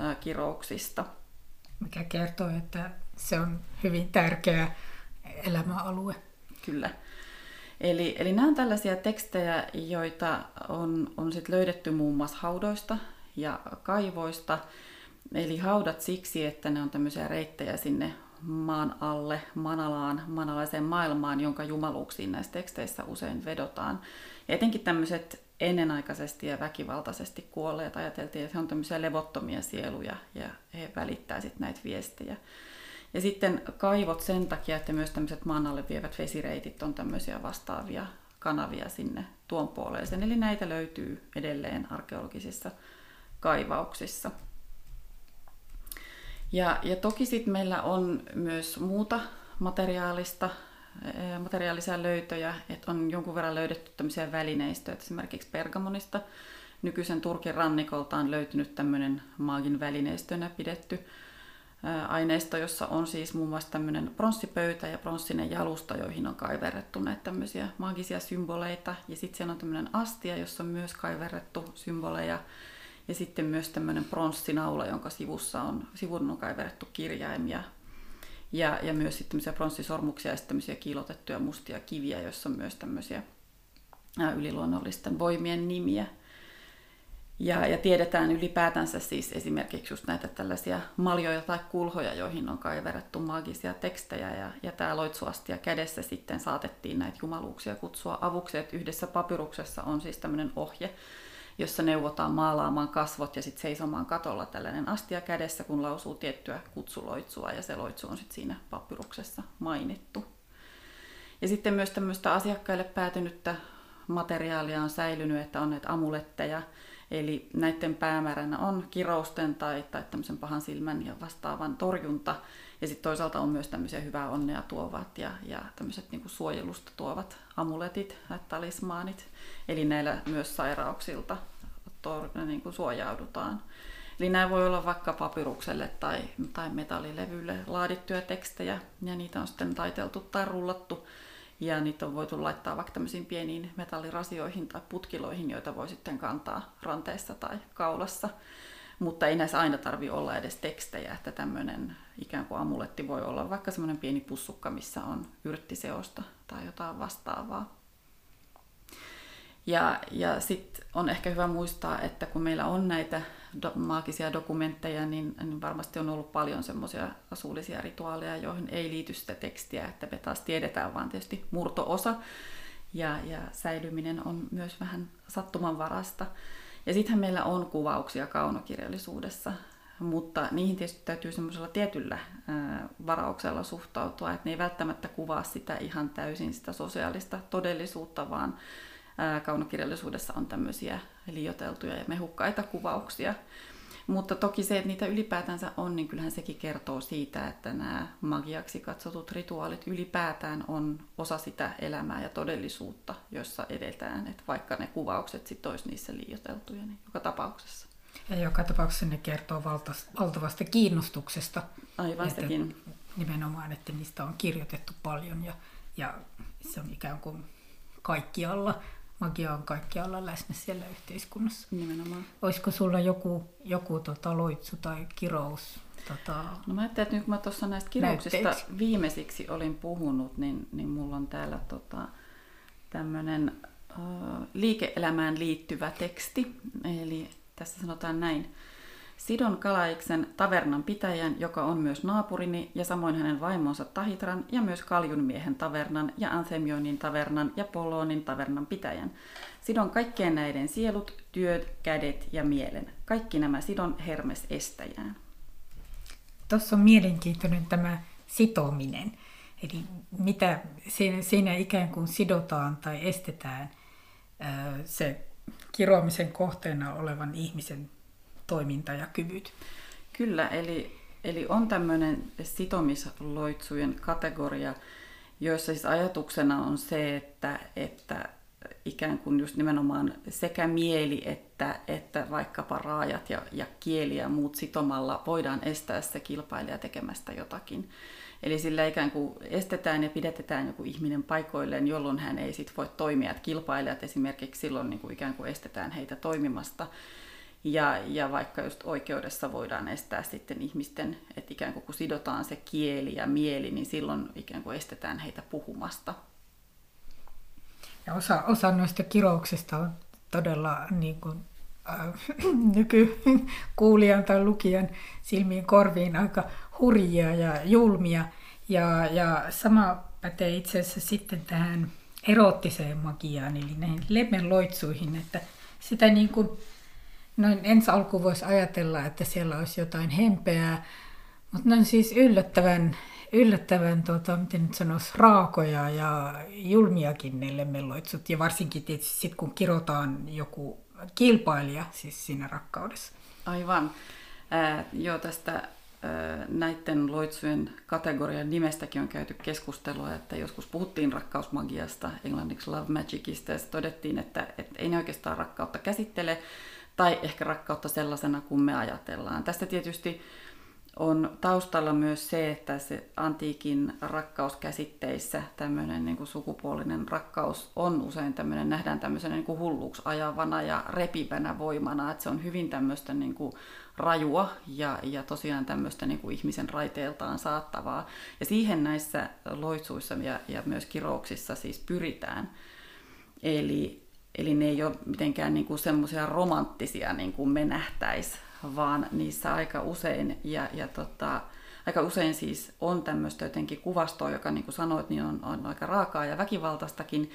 äh, kirouksista. Mikä kertoo, että se on hyvin tärkeä elämäalue. Kyllä. Eli, eli nämä on tällaisia tekstejä, joita on, on sit löydetty muun muassa haudoista, ja kaivoista. Eli haudat siksi, että ne on tämmöisiä reittejä sinne maan alle, manalaan, manalaiseen maailmaan, jonka jumaluuksiin näissä teksteissä usein vedotaan. Ja etenkin tämmöiset ennenaikaisesti ja väkivaltaisesti kuolleet ajateltiin, että he on tämmöisiä levottomia sieluja ja he välittää sitten näitä viestejä. Ja sitten kaivot sen takia, että myös tämmöiset maan alle vievät vesireitit on tämmöisiä vastaavia kanavia sinne tuon puoleeseen. Eli näitä löytyy edelleen arkeologisissa kaivauksissa. Ja, ja toki sitten meillä on myös muuta materiaalista, materiaalisia löytöjä, että on jonkun verran löydetty tämmöisiä välineistöjä, esimerkiksi Pergamonista nykyisen Turkin rannikolta on löytynyt tämmöinen maagin välineistönä pidetty aineisto, jossa on siis muun muassa tämmöinen pronssipöytä ja pronssinen jalusta, joihin on kaiverrettu näitä tämmöisiä maagisia symboleita. Ja sitten siellä on tämmöinen astia, jossa on myös kaiverrettu symboleja. Ja sitten myös tämmöinen pronssinaula, jonka sivussa on, sivun on kaiverrettu kirjaimia. Ja, ja myös sitten tämmöisiä pronssisormuksia ja sitten kiilotettuja mustia kiviä, joissa on myös tämmöisiä yliluonnollisten voimien nimiä. Ja, ja tiedetään ylipäätänsä siis esimerkiksi just näitä tällaisia maljoja tai kulhoja, joihin on kaiverrettu maagisia tekstejä. Ja, ja tämä loitsuastia kädessä sitten saatettiin näitä jumaluuksia kutsua avuksi. Että yhdessä papyruksessa on siis tämmöinen ohje, jossa neuvotaan maalaamaan kasvot ja sitten seisomaan katolla tällainen astia kädessä, kun lausuu tiettyä kutsuloitsua. Ja se loitsu on sitten siinä papyruksessa mainittu. Ja sitten myös tämmöistä asiakkaille päätynyttä materiaalia on säilynyt, että on näitä amuletteja, Eli näiden päämääränä on kirousten tai, tai tämmöisen pahan silmän ja vastaavan torjunta. Ja sitten toisaalta on myös tämmöisiä hyvää onnea tuovat ja, ja tämmöiset niin suojelusta tuovat amuletit, talismaanit. Eli näillä myös sairauksilta tor, niin kuin suojaudutaan. Eli nämä voi olla vaikka papyrukselle tai, tai metallilevylle laadittuja tekstejä, ja niitä on sitten taiteltu tai rullattu ja niitä on voitu laittaa vaikka tämmöisiin pieniin metallirasioihin tai putkiloihin, joita voi sitten kantaa ranteessa tai kaulassa. Mutta ei näissä aina tarvi olla edes tekstejä, että tämmöinen ikään kuin amuletti voi olla vaikka semmoinen pieni pussukka, missä on yrttiseosta tai jotain vastaavaa. Ja, ja sitten on ehkä hyvä muistaa, että kun meillä on näitä do, maagisia dokumentteja, niin, niin varmasti on ollut paljon semmoisia asuullisia rituaaleja, joihin ei liity sitä tekstiä, että me taas tiedetään vaan tietysti murtoosa. Ja, ja säilyminen on myös vähän sattumanvarasta. Ja sittenhän meillä on kuvauksia kaunokirjallisuudessa, mutta niihin tietysti täytyy semmoisella tietyllä varauksella suhtautua, että ne ei välttämättä kuvaa sitä ihan täysin sitä sosiaalista todellisuutta, vaan kaunokirjallisuudessa on tämmöisiä liioteltuja ja mehukkaita kuvauksia. Mutta toki se, että niitä ylipäätänsä on, niin kyllähän sekin kertoo siitä, että nämä magiaksi katsotut rituaalit ylipäätään on osa sitä elämää ja todellisuutta, jossa edetään. Että vaikka ne kuvaukset sitten olisi niissä liioteltuja, niin joka tapauksessa. Ja joka tapauksessa ne kertoo valtavasta kiinnostuksesta. Aivan että sekin. Nimenomaan, että niistä on kirjoitettu paljon ja, ja se on ikään kuin kaikkialla magia on kaikkialla läsnä siellä yhteiskunnassa. Nimenomaan. Olisiko sulla joku, joku tota, loitsu tai kirous? Tota, no mä ajattelin, että nyt kun mä tuossa näistä kirouksista näytteeksi. viimeisiksi olin puhunut, niin, niin mulla on täällä tota, tämmöinen uh, liike-elämään liittyvä teksti. Eli tässä sanotaan näin. Sidon Kalaiksen tavernan pitäjän, joka on myös naapurini, ja samoin hänen vaimonsa Tahitran ja myös Kaljunmiehen tavernan ja Anthemionin tavernan ja Polonin tavernan pitäjän. Sidon kaikkien näiden sielut, työt, kädet ja mielen. Kaikki nämä Sidon Hermes estäjään. Tuossa on mielenkiintoinen tämä sitominen. Eli mitä siinä, siinä ikään kuin sidotaan tai estetään se kiroamisen kohteena olevan ihmisen toiminta ja kyvyt. Kyllä, eli, eli on tämmöinen sitomisloitsujen kategoria, joissa siis ajatuksena on se, että, että ikään kuin just nimenomaan sekä mieli että, että vaikkapa raajat ja, ja kieli ja muut sitomalla voidaan estää se kilpailija tekemästä jotakin. Eli sillä ikään kuin estetään ja pidetään joku ihminen paikoilleen, jolloin hän ei sit voi toimia. Että kilpailijat esimerkiksi silloin niin kuin ikään kuin estetään heitä toimimasta. Ja, ja vaikka just oikeudessa voidaan estää sitten ihmisten, että ikään kuin kun sidotaan se kieli ja mieli, niin silloin ikään kuin estetään heitä puhumasta. Ja osa, osa noista kirouksista on todella niin kuin, äh, nykykuulijan tai lukijan silmiin korviin aika hurjia ja julmia. Ja, ja sama pätee itse asiassa sitten tähän erottiseen magiaan, eli näihin lemmenloitsuihin, että sitä niin kuin noin ensi alkuun voisi ajatella, että siellä olisi jotain hempeää, mutta ne on siis yllättävän, yllättävän tota, miten nyt sanoisi, raakoja ja julmiakin ne lemmenloitsut. Ja varsinkin tietysti sit, kun kirotaan joku kilpailija siis siinä rakkaudessa. Aivan. Äh, joo, tästä näiden loitsujen kategorian nimestäkin on käyty keskustelua, että joskus puhuttiin rakkausmagiasta, englanniksi love magicista, ja todettiin, että, että ei ne oikeastaan rakkautta käsittele, tai ehkä rakkautta sellaisena kuin me ajatellaan. Tästä tietysti on taustalla myös se, että se antiikin rakkauskäsitteissä tämmöinen niin kuin sukupuolinen rakkaus on usein tämmöinen, nähdään tämmöisenä niin kuin hulluksi ajavana ja repivänä voimana, että se on hyvin tämmöistä niin kuin rajua ja, ja tosiaan tämmöistä niin kuin ihmisen raiteeltaan saattavaa. Ja siihen näissä loitsuissa ja, ja myös kirouksissa siis pyritään. Eli, eli ne ei ole mitenkään niin kuin semmoisia romanttisia niin kuin me nähtäisi, vaan niissä aika usein, ja, ja tota, aika usein siis on tämmöistä jotenkin kuvastoa, joka niin kuin sanoit, niin on, on aika raakaa ja väkivaltaistakin,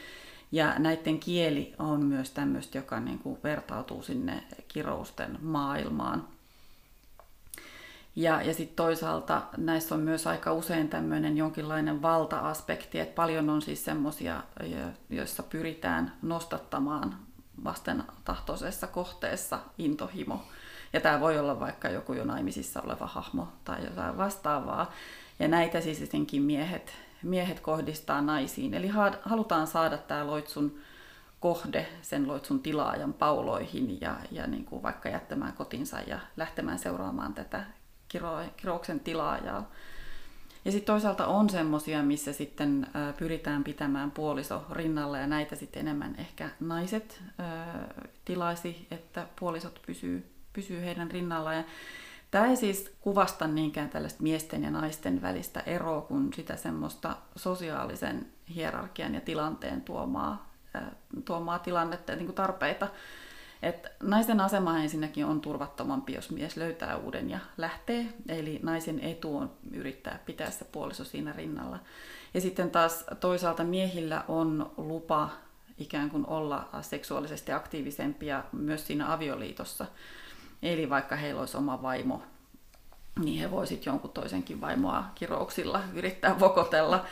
ja näiden kieli on myös tämmöistä, joka niin kuin vertautuu sinne kirousten maailmaan. Ja, ja sitten toisaalta näissä on myös aika usein tämmöinen jonkinlainen valta-aspekti, että paljon on siis semmoisia, joissa pyritään nostattamaan vasten tahtoisessa kohteessa intohimo. Ja tämä voi olla vaikka joku jo naimisissa oleva hahmo tai jotain vastaavaa. Ja näitä siis jotenkin miehet, miehet kohdistaa naisiin. Eli halutaan saada tämä loitsun kohde sen loitsun tilaajan pauloihin ja, ja niin kuin vaikka jättämään kotinsa ja lähtemään seuraamaan tätä kiro, kirouksen tilaajaa. Ja sitten toisaalta on semmoisia, missä sitten pyritään pitämään puoliso rinnalla ja näitä sitten enemmän ehkä naiset tilaisi, että puolisot pysyy pysyy heidän rinnallaan. Ja tämä ei siis kuvasta niinkään tällaista miesten ja naisten välistä eroa, kuin sitä semmoista sosiaalisen hierarkian ja tilanteen tuomaa, tuomaa tilannetta ja niin kuin tarpeita. Et naisen asema ensinnäkin on turvattomampi, jos mies löytää uuden ja lähtee. Eli naisen etu on yrittää pitää se puoliso siinä rinnalla. Ja sitten taas toisaalta miehillä on lupa ikään kuin olla seksuaalisesti aktiivisempia myös siinä avioliitossa. Eli vaikka heillä olisi oma vaimo, niin he voisivat jonkun toisenkin vaimoa kirouksilla yrittää vokotella.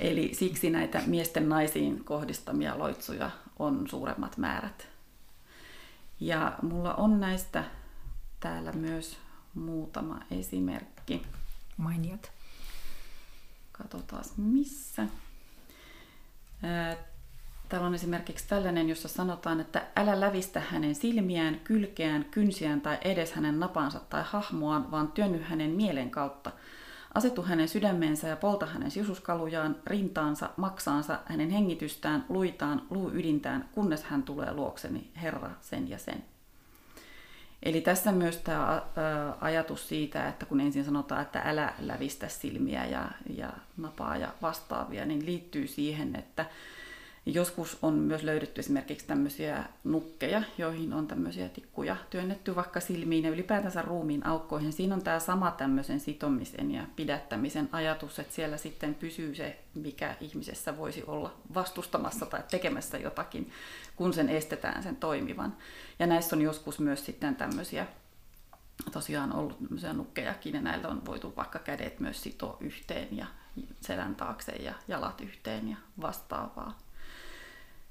Eli siksi näitä miesten naisiin kohdistamia loitsuja on suuremmat määrät. Ja mulla on näistä täällä myös muutama esimerkki. Mainiot. Katsotaan missä. Täällä on esimerkiksi tällainen, jossa sanotaan, että älä lävistä hänen silmiään, kylkeään, kynsiään tai edes hänen napansa tai hahmoaan, vaan työnny hänen mielen kautta. Asetu hänen sydämeensä ja polta hänen sisuskalujaan, rintaansa, maksaansa, hänen hengitystään, luitaan, luuydintään, kunnes hän tulee luokseni, Herra, sen ja sen. Eli tässä myös tämä ajatus siitä, että kun ensin sanotaan, että älä lävistä silmiä ja, ja napaa ja vastaavia, niin liittyy siihen, että Joskus on myös löydetty esimerkiksi tämmöisiä nukkeja, joihin on tämmöisiä tikkuja työnnetty vaikka silmiin ja ylipäätänsä ruumiin aukkoihin. Siinä on tämä sama tämmöisen sitomisen ja pidättämisen ajatus, että siellä sitten pysyy se, mikä ihmisessä voisi olla vastustamassa tai tekemässä jotakin, kun sen estetään sen toimivan. Ja näissä on joskus myös sitten tämmöisiä tosiaan ollut tämmöisiä nukkejakin ja näillä on voitu vaikka kädet myös sitoa yhteen ja selän taakse ja jalat yhteen ja vastaavaa.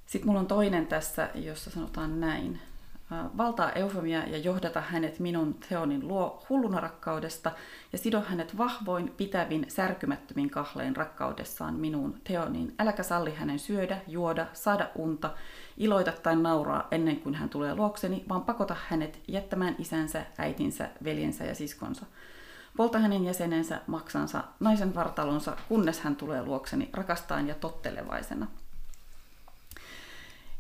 Sitten mulla on toinen tässä, jossa sanotaan näin. Valtaa eufemia ja johdata hänet minun teonin luo hulluna rakkaudesta ja sido hänet vahvoin, pitävin, särkymättömin kahleen rakkaudessaan minuun teoniin. Äläkä salli hänen syödä, juoda, saada unta, iloita tai nauraa ennen kuin hän tulee luokseni, vaan pakota hänet jättämään isänsä, äitinsä, veljensä ja siskonsa. Polta hänen jäsenensä, maksansa, naisen vartalonsa, kunnes hän tulee luokseni rakastaan ja tottelevaisena.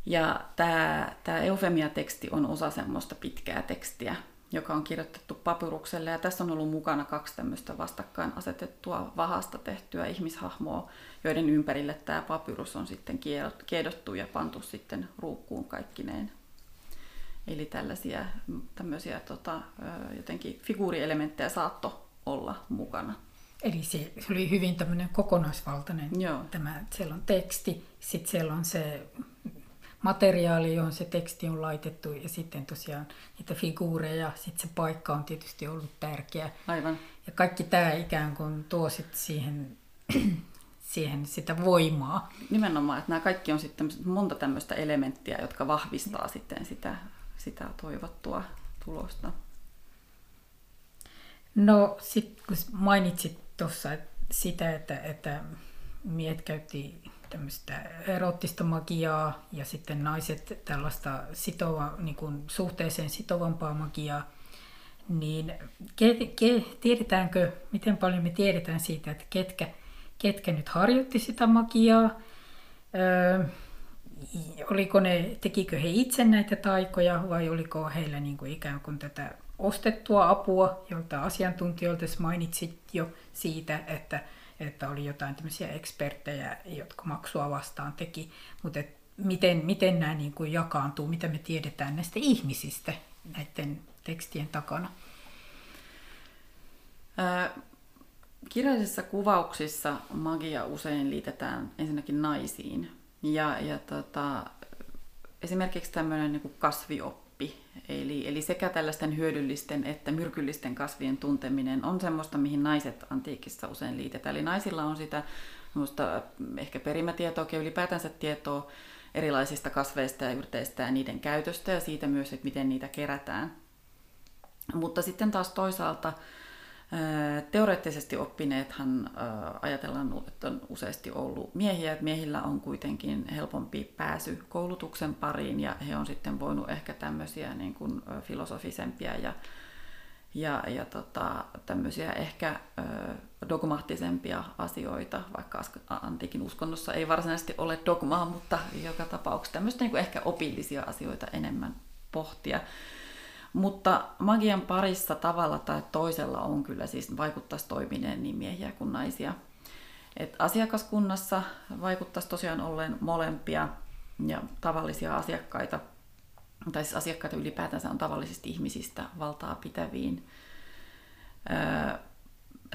Ja tämä, tämä eufemia-teksti on osa semmoista pitkää tekstiä, joka on kirjoitettu papyrukselle. Ja tässä on ollut mukana kaksi tämmöistä vastakkain asetettua vahasta tehtyä ihmishahmoa, joiden ympärille tämä papyrus on sitten kiedottu ja pantu sitten ruukkuun kaikkineen. Eli tällaisia tämmöisiä tota, jotenkin figuurielementtejä saatto olla mukana. Eli se, se oli hyvin tämmöinen kokonaisvaltainen. Joo. Tämä, siellä on teksti, sitten siellä on se materiaali, johon se teksti on laitettu ja sitten tosiaan niitä figuureja, sitten se paikka on tietysti ollut tärkeä. Aivan. Ja kaikki tämä ikään kuin tuo sitten siihen, siihen sitä voimaa. Nimenomaan, että nämä kaikki on sitten monta tämmöistä elementtiä, jotka vahvistaa ja. sitten sitä, sitä toivottua tulosta. No sitten kun mainitsit tuossa sitä, että, että miehet käytti tämmöistä erottista magiaa ja sitten naiset tällaista sitova, niin kuin suhteeseen sitovampaa magiaa, niin ke, ke, tiedetäänkö, miten paljon me tiedetään siitä, että ketkä, ketkä nyt harjoitti sitä magiaa, öö, oliko ne, tekikö he itse näitä taikoja vai oliko heillä niin kuin ikään kuin tätä ostettua apua, jolta asiantuntijoilta mainitsit jo siitä, että, että oli jotain tämmöisiä eksperttejä, jotka maksua vastaan teki, mutta et miten, miten nämä niin kuin jakaantuu, mitä me tiedetään näistä ihmisistä näiden tekstien takana? Kirjallisissa kuvauksissa magia usein liitetään ensinnäkin naisiin. Ja, ja tota, esimerkiksi tämmöinen niin kasvioppi, eli, eli sekä tällaisten hyödyllisten että myrkyllisten kasvien tunteminen on semmoista, mihin naiset antiikissa usein liitetään. Eli naisilla on sitä ehkä perimätietoa ja ylipäätänsä tietoa erilaisista kasveista ja yrteistä ja niiden käytöstä ja siitä myös, että miten niitä kerätään. Mutta sitten taas toisaalta Teoreettisesti oppineethan ajatellaan, että on useasti ollut miehiä, että miehillä on kuitenkin helpompi pääsy koulutuksen pariin ja he on sitten voinut ehkä tämmöisiä niin kuin filosofisempia ja, ja, ja tota, tämmöisiä ehkä dogmaattisempia asioita, vaikka antiikin uskonnossa ei varsinaisesti ole dogmaa, mutta joka tapauksessa tämmöistä niin kuin ehkä opillisia asioita enemmän pohtia. Mutta magian parissa tavalla tai toisella on kyllä siis vaikuttaisi toimineen niin miehiä kuin naisia. Et asiakaskunnassa vaikuttaisi tosiaan ollen molempia ja tavallisia asiakkaita, tai siis asiakkaita ylipäätänsä on tavallisista ihmisistä valtaa pitäviin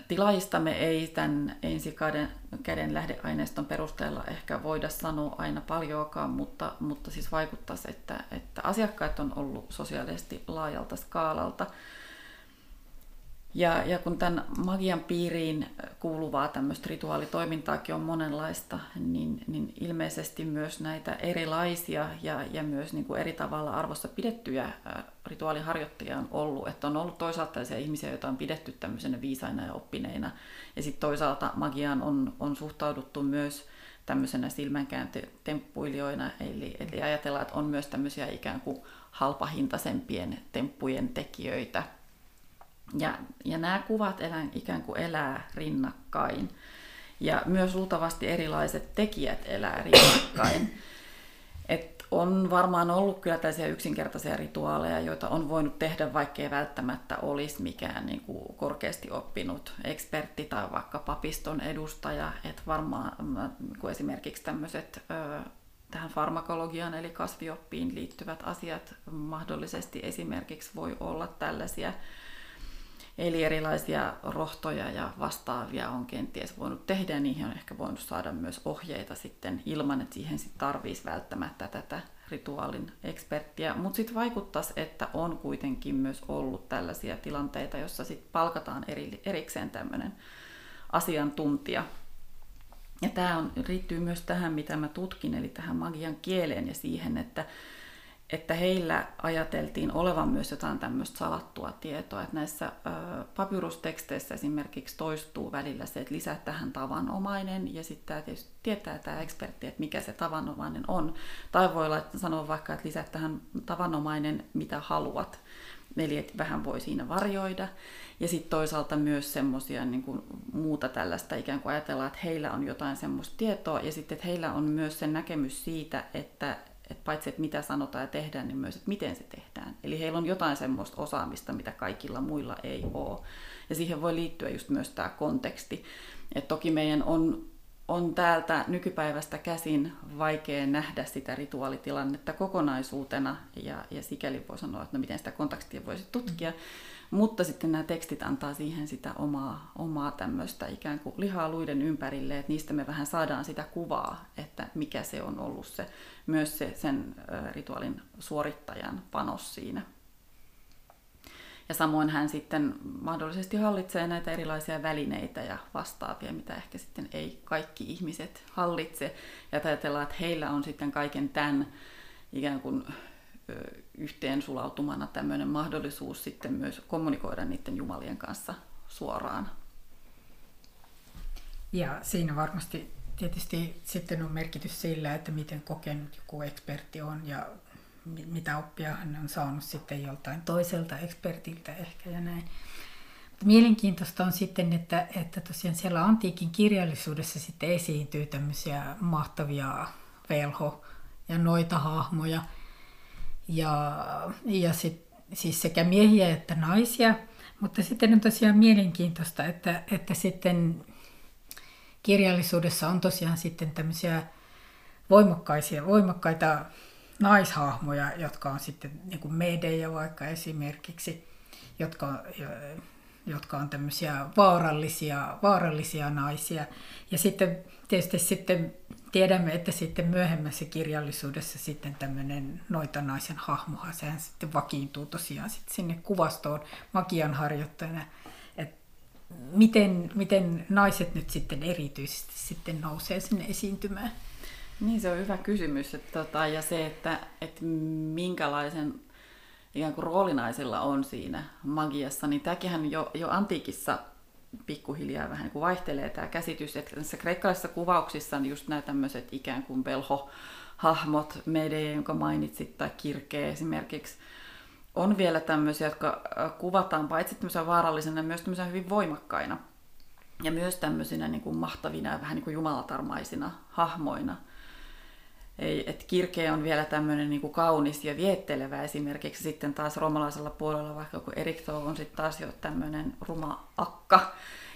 tilaajistamme ei tämän ensikäden käden lähdeaineiston perusteella ehkä voida sanoa aina paljoakaan, mutta, mutta siis vaikuttaisi, että, että asiakkaat on ollut sosiaalisesti laajalta skaalalta. Ja, ja kun tämän magian piiriin kuuluvaa tämmöistä rituaalitoimintaakin on monenlaista, niin, niin ilmeisesti myös näitä erilaisia ja, ja myös niin kuin eri tavalla arvossa pidettyjä rituaaliharjoittajia on ollut. Että on ollut toisaalta tällaisia ihmisiä, joita on pidetty tämmöisenä viisaina ja oppineina. Ja sitten toisaalta magiaan on, on suhtauduttu myös tämmöisenä silmänkääntötemppuilijoina. Eli, eli ajatellaan, että on myös tämmöisiä ikään kuin halpahintaisempien temppujen tekijöitä – ja, ja nämä kuvat elän, ikään kuin elää rinnakkain. Ja myös luultavasti erilaiset tekijät elää rinnakkain. Et on varmaan ollut kyllä tällaisia yksinkertaisia rituaaleja, joita on voinut tehdä, vaikkei välttämättä olisi mikään niin kuin korkeasti oppinut ekspertti tai vaikka papiston edustaja. Et varmaan niin kuin esimerkiksi tämmöiset tähän farmakologiaan eli kasvioppiin liittyvät asiat mahdollisesti esimerkiksi voi olla tällaisia Eli erilaisia rohtoja ja vastaavia on kenties voinut tehdä ja niihin on ehkä voinut saada myös ohjeita sitten ilman, että siihen sitten tarvitsisi välttämättä tätä rituaalin eksperttiä. Mutta sitten vaikuttaisi, että on kuitenkin myös ollut tällaisia tilanteita, jossa sitten palkataan eri, erikseen tämmöinen asiantuntija. Ja tämä on, liittyy myös tähän, mitä mä tutkin, eli tähän magian kieleen ja siihen, että että heillä ajateltiin olevan myös jotain tämmöistä salattua tietoa. Että näissä papyrusteksteissä esimerkiksi toistuu välillä se, että lisää tähän tavanomainen ja sitten tietysti tietää tämä ekspertti, että mikä se tavanomainen on. Tai voi sanoa vaikka, että lisää tähän tavanomainen, mitä haluat. Eli että vähän voi siinä varjoida. Ja sitten toisaalta myös semmoisia niin muuta tällaista, ikään kuin ajatellaan, että heillä on jotain semmoista tietoa, ja sitten että heillä on myös se näkemys siitä, että, että paitsi että mitä sanotaan ja tehdään, niin myös, että miten se tehdään. Eli heillä on jotain semmoista osaamista, mitä kaikilla muilla ei ole. Ja siihen voi liittyä just myös tämä konteksti. Et toki meidän on, on täältä nykypäivästä käsin vaikea nähdä sitä rituaalitilannetta kokonaisuutena, ja, ja sikäli voi sanoa, että no miten sitä kontekstia voisi tutkia. Mm. Mutta sitten nämä tekstit antaa siihen sitä omaa, omaa tämmöistä ikään kuin lihaa luiden ympärille, että niistä me vähän saadaan sitä kuvaa, että mikä se on ollut se, myös se, sen rituaalin suorittajan panos siinä. Ja samoin hän sitten mahdollisesti hallitsee näitä erilaisia välineitä ja vastaavia, mitä ehkä sitten ei kaikki ihmiset hallitse. Ja ajatellaan, että heillä on sitten kaiken tämän ikään kuin yhteen sulautumana tämmöinen mahdollisuus sitten myös kommunikoida niiden jumalien kanssa suoraan Ja siinä varmasti tietysti sitten on merkitys sillä, että miten kokenut joku ekspertti on ja mitä oppia hän on saanut sitten joltain toiselta ekspertiltä ehkä ja näin. Mielenkiintoista on sitten, että, että tosiaan siellä antiikin kirjallisuudessa sitten esiintyy tämmöisiä mahtavia velho- ja noita hahmoja. Ja, ja sit, siis sekä miehiä että naisia. Mutta sitten on tosiaan mielenkiintoista, että, että sitten kirjallisuudessa on tosiaan sitten tämmöisiä voimakkaisia, voimakkaita naishahmoja, jotka on sitten niin kuin medejä vaikka esimerkiksi, jotka, jotka on tämmöisiä vaarallisia, vaarallisia naisia. Ja sitten tietysti sitten tiedämme, että sitten myöhemmässä kirjallisuudessa sitten tämmöinen noita naisen hahmoha, sehän sitten vakiintuu tosiaan sitten sinne kuvastoon magian harjoittajana. Et miten, miten naiset nyt sitten erityisesti sitten nousee sinne esiintymään? Niin, se on hyvä kysymys. Että, tota, ja se, että, että minkälaisen ikään kuin roolinaisilla on siinä magiassa, niin tämäkin jo, jo antiikissa pikkuhiljaa vähän niin kuin vaihtelee tämä käsitys, että näissä kreikkalaisissa kuvauksissa on just nämä tämmöiset ikään kuin velho-hahmot, Mede, jonka mainitsit, tai Kirke esimerkiksi, on vielä tämmöisiä, jotka äh, kuvataan paitsi tämmöisenä vaarallisena, myös tämmöisenä hyvin voimakkaina. Ja myös tämmöisinä niin kuin mahtavina ja vähän niin kuin jumalatarmaisina hahmoina – ei, että kirke on vielä tämmöinen niin kuin kaunis ja viettelevä esimerkiksi sitten taas romalaisella puolella, vaikka kun Erikto on sitten taas jo tämmöinen ruma akka,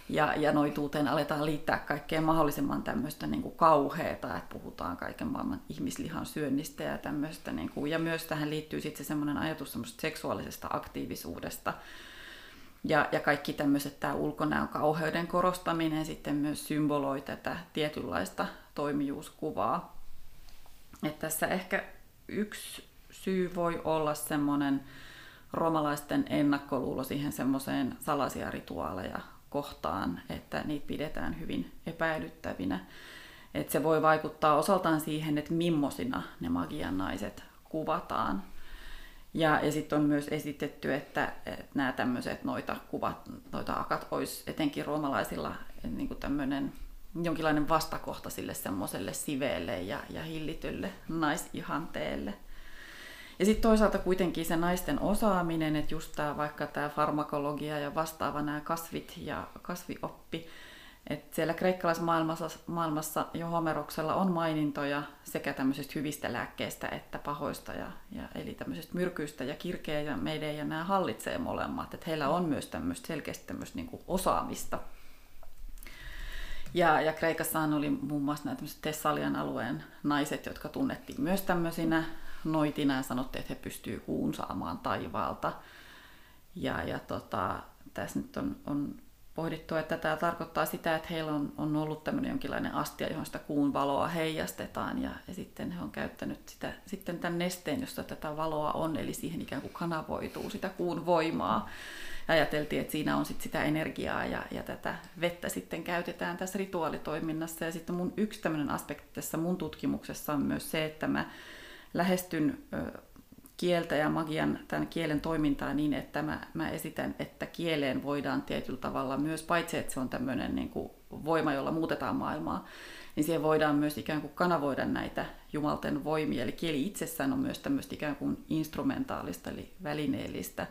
ja, ja noituuteen aletaan liittää kaikkea mahdollisimman tämmöistä niin kuin kauheata, että puhutaan kaiken maailman ihmislihan syönnistä ja tämmöistä. Niin kuin, ja myös tähän liittyy sitten se semmoinen ajatus semmoista seksuaalisesta aktiivisuudesta. Ja, ja kaikki tämmöiset, tämä ulkonäön kauheuden korostaminen sitten myös symboloi tätä tietynlaista toimijuuskuvaa. Että tässä ehkä yksi syy voi olla semmoinen romalaisten ennakkoluulo siihen semmoiseen salaisia rituaaleja kohtaan, että niitä pidetään hyvin epäilyttävinä. Että se voi vaikuttaa osaltaan siihen, että mimmosina ne magian naiset kuvataan. Ja, ja sitten on myös esitetty, että, että nämä tämmöiset noita kuvat, noita akat olisi etenkin roomalaisilla niin tämmöinen jonkinlainen vastakohta sille semmoiselle siveelle ja, ja hillitylle naisihanteelle. Ja sitten toisaalta kuitenkin se naisten osaaminen, että just tää, vaikka tämä farmakologia ja vastaava nämä kasvit ja kasvioppi, että siellä kreikkalaismaailmassa maailmassa jo Homeroksella on mainintoja sekä tämmöisistä hyvistä lääkkeistä että pahoista, ja, ja, eli tämmöisestä myrkyistä ja kirkeä ja meidän ja nämä hallitsee molemmat. Että heillä on myös tämmöistä selkeästi tämmöistä niin osaamista – ja, ja Kreikassahan oli muun muassa nämä Tessalian alueen naiset, jotka tunnettiin myös tämmöisinä noitina ja sanottiin, että he pystyvät kuun saamaan taivaalta. Ja, ja tota, tässä nyt on, on pohdittu, että tämä tarkoittaa sitä, että heillä on, on ollut tämmöinen jonkinlainen astia, johon sitä kuun valoa heijastetaan. Ja, ja sitten he on käyttänyt sitä, sitten tämän nesteen, josta tätä valoa on, eli siihen ikään kuin kanavoituu sitä kuun voimaa ajateltiin, että siinä on sit sitä energiaa ja, ja tätä vettä sitten käytetään tässä rituaalitoiminnassa. Ja sitten mun yksi tämmöinen aspekti tässä mun tutkimuksessa on myös se, että mä lähestyn kieltä ja magian tämän kielen toimintaa niin, että mä, mä esitän, että kieleen voidaan tietyllä tavalla myös, paitsi että se on tämmöinen niin kuin voima, jolla muutetaan maailmaa, niin siihen voidaan myös ikään kuin kanavoida näitä jumalten voimia. Eli kieli itsessään on myös tämmöistä ikään kuin instrumentaalista, eli välineellistä.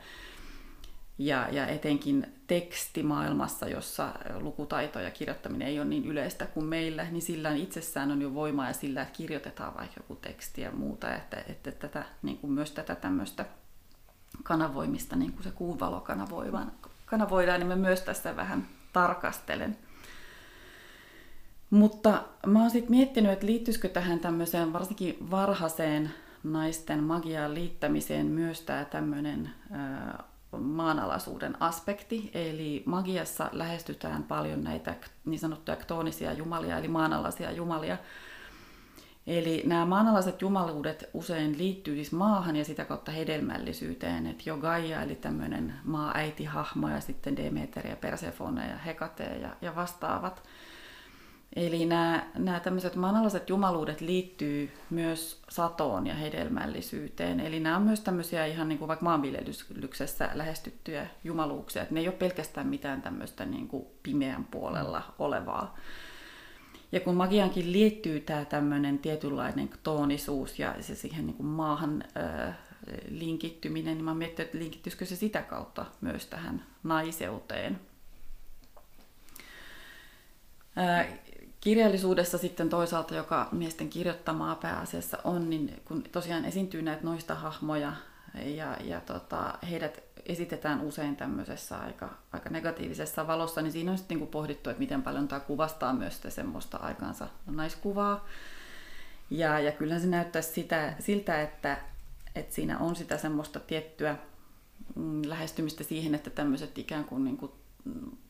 Ja, ja etenkin tekstimaailmassa, jossa lukutaito ja kirjoittaminen ei ole niin yleistä kuin meillä, niin sillä itsessään on jo voimaa ja sillä, että kirjoitetaan vaikka joku teksti ja muuta, että, että tätä, niin kuin myös tätä tämmöistä kanavoimista, niin kuin se kuuvalo kanavoidaan, niin mä myös tässä vähän tarkastelen. Mutta mä oon sitten miettinyt, että liittyisikö tähän tämmöiseen varsinkin varhaiseen naisten magiaan liittämiseen myös tämä tämmöinen maanalaisuuden aspekti, eli magiassa lähestytään paljon näitä niin sanottuja ktoonisia jumalia, eli maanalaisia jumalia. Eli nämä maanalaiset jumaluudet usein liittyy siis maahan ja sitä kautta hedelmällisyyteen, että jo Gaia, eli tämmöinen maa-äiti-hahmo ja sitten Demeter ja Persefone ja Hekate ja, ja vastaavat – Eli nämä, nämä tämmöiset maanalaiset jumaluudet liittyy myös satoon ja hedelmällisyyteen. Eli nämä on myös tämmöisiä ihan niin kuin vaikka maanviljelyksessä lähestyttyjä jumaluuksia. Että ne ei ole pelkästään mitään tämmöistä niin kuin pimeän puolella olevaa. Ja kun magiankin liittyy tämä tämmöinen tietynlainen toonisuus ja se siihen niin kuin maahan linkittyminen, niin mä mietin, että linkittyisikö se sitä kautta myös tähän naiseuteen. Kirjallisuudessa sitten toisaalta, joka miesten kirjoittamaa pääasiassa on, niin kun tosiaan esiintyy näitä noista hahmoja ja, ja tota, heidät esitetään usein tämmöisessä aika, aika negatiivisessa valossa, niin siinä on sitten niin pohdittu, että miten paljon tämä kuvastaa myös sitä semmoista aikaansa naiskuvaa. Ja, ja kyllä se näyttää sitä, siltä, että, että siinä on sitä semmoista tiettyä mm, lähestymistä siihen, että tämmöiset ikään kuin, niin kuin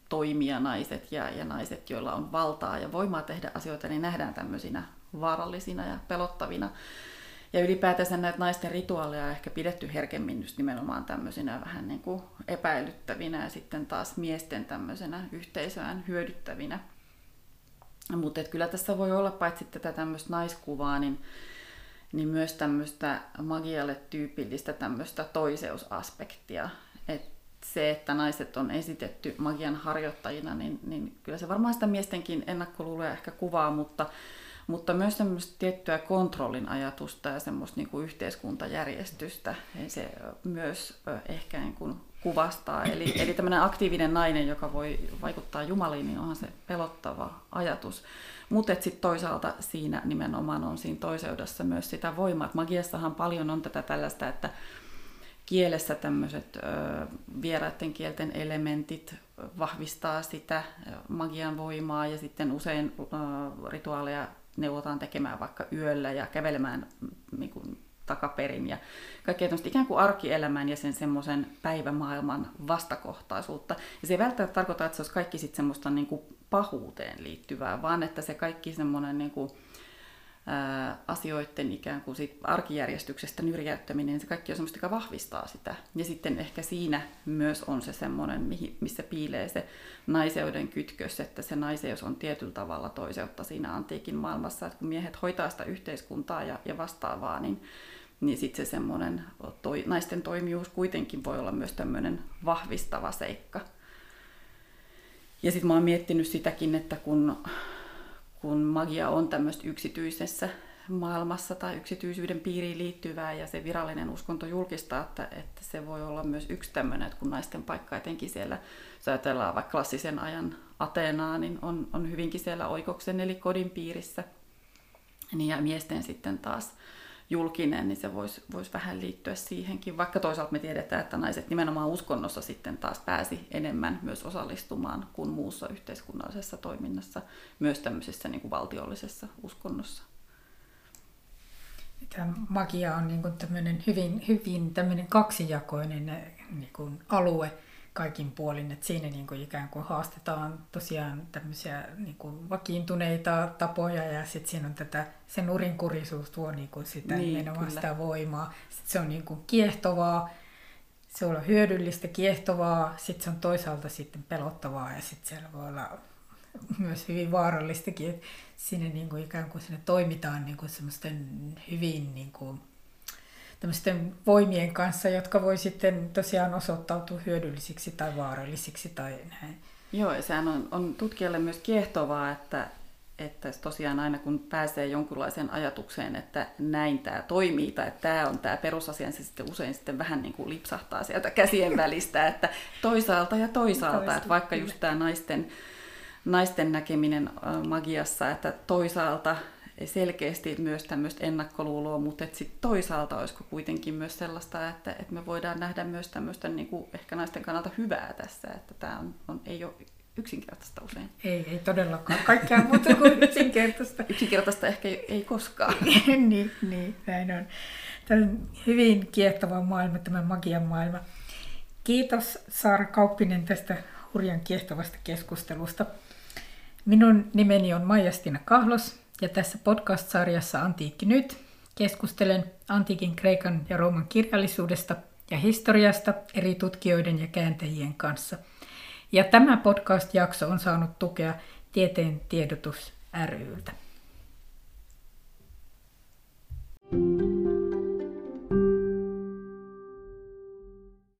toimijanaiset ja, ja naiset, joilla on valtaa ja voimaa tehdä asioita, niin nähdään tämmöisinä vaarallisina ja pelottavina. Ja ylipäätänsä näitä naisten rituaaleja on ehkä pidetty herkemmin just nimenomaan tämmöisinä vähän niin kuin epäilyttävinä ja sitten taas miesten tämmöisenä yhteisöään hyödyttävinä. Mutta kyllä tässä voi olla paitsi tätä tämmöistä naiskuvaa, niin, niin myös tämmöistä magialle tyypillistä tämmöistä toiseusaspektia. Et se, että naiset on esitetty magian harjoittajina, niin, niin kyllä se varmaan sitä miestenkin ennakkoluuloja ehkä kuvaa, mutta mutta myös semmoista tiettyä kontrollin ajatusta ja semmoista niin kuin yhteiskuntajärjestystä se myös ehkä niin kuin kuvastaa. Eli, eli tämmöinen aktiivinen nainen, joka voi vaikuttaa Jumaliin, niin onhan se pelottava ajatus. Mutta sitten toisaalta siinä nimenomaan on siinä toiseudessa myös sitä voimaa. Magiassahan paljon on tätä tällaista, että kielessä tämmöiset vieraiden kielten elementit vahvistaa sitä magian voimaa ja sitten usein rituaaleja neuvotaan tekemään vaikka yöllä ja kävelemään niin kuin, takaperin ja kaikkea tämmöistä ikään kuin arkielämän ja sen semmoisen päivämaailman vastakohtaisuutta. Ja se ei välttämättä tarkoita, että se olisi kaikki sitten semmoista niin kuin pahuuteen liittyvää, vaan että se kaikki semmoinen niin kuin, asioiden ikään kuin sit arkijärjestyksestä nyrjäyttäminen, niin se kaikki on semmoista, joka vahvistaa sitä. Ja sitten ehkä siinä myös on se semmoinen, missä piilee se naiseuden kytkös, että se naiseus on tietyllä tavalla toiseutta siinä antiikin maailmassa, että kun miehet hoitaa sitä yhteiskuntaa ja, ja vastaavaa, niin, niin sitten se semmoinen toi, naisten toimijuus kuitenkin voi olla myös tämmöinen vahvistava seikka. Ja sitten mä oon miettinyt sitäkin, että kun kun magia on tämmöistä yksityisessä maailmassa tai yksityisyyden piiriin liittyvää ja se virallinen uskonto julkistaa, että, että se voi olla myös yksi tämmöinen, että kun naisten paikka etenkin siellä, jos ajatellaan vaikka klassisen ajan Ateenaa, niin on, on hyvinkin siellä oikoksen eli kodin piirissä. Niin ja miesten sitten taas julkinen, niin se voisi vois vähän liittyä siihenkin, vaikka toisaalta me tiedetään, että naiset nimenomaan uskonnossa sitten taas pääsi enemmän myös osallistumaan kuin muussa yhteiskunnallisessa toiminnassa, myös tämmöisessä niin kuin valtiollisessa uskonnossa. Tämä magia on niin kuin tämmöinen hyvin, hyvin tämmöinen kaksijakoinen niin kuin alue, kaikin puolin, että siinä niin kuin ikään kuin haastetaan tosiaan tämmöisiä niin kuin vakiintuneita tapoja ja sitten siinä on tätä, se nurinkurisuus tuo niin kuin sitä niin, nimenomaan kyllä. sitä voimaa. Sitten se on niin kuin kiehtovaa, se on hyödyllistä, kiehtovaa, sitten se on toisaalta sitten pelottavaa ja sitten siellä voi olla myös hyvin vaarallistakin, että sinne niin kuin ikään kuin sinne toimitaan niin kuin semmoisten hyvin niin kuin tämmöisten voimien kanssa, jotka voi sitten tosiaan osoittautua hyödyllisiksi tai vaarallisiksi tai näin. Joo, ja sehän on, on tutkijalle myös kiehtovaa, että, että tosiaan aina kun pääsee jonkunlaiseen ajatukseen, että näin tämä toimii tai tämä on tämä perusasia, niin se sitten usein sitten vähän niin kuin lipsahtaa sieltä käsien välistä, että toisaalta ja toisaalta, toisaalta että vaikka just tämä naisten, naisten näkeminen magiassa, että toisaalta selkeästi myös tämmöistä ennakkoluuloa, mutta että sit toisaalta olisiko kuitenkin myös sellaista, että, että me voidaan nähdä myös tämmöistä niin kuin ehkä naisten kannalta hyvää tässä, että tämä on, on, ei ole yksinkertaista usein. Ei, ei todellakaan. Kaikkea muuta kuin yksinkertaista. yksinkertaista ehkä ei, ei koskaan. niin, niin, näin on. Tämä on hyvin kiehtova maailma, tämä magian maailma. Kiitos Saara Kauppinen tästä hurjan kiehtovasta keskustelusta. Minun nimeni on Maija-Stina Kahlos ja tässä podcast-sarjassa Antiikki nyt keskustelen antiikin Kreikan ja Rooman kirjallisuudesta ja historiasta eri tutkijoiden ja kääntäjien kanssa. Ja tämä podcast-jakso on saanut tukea Tieteen tiedotus ryltä. thank you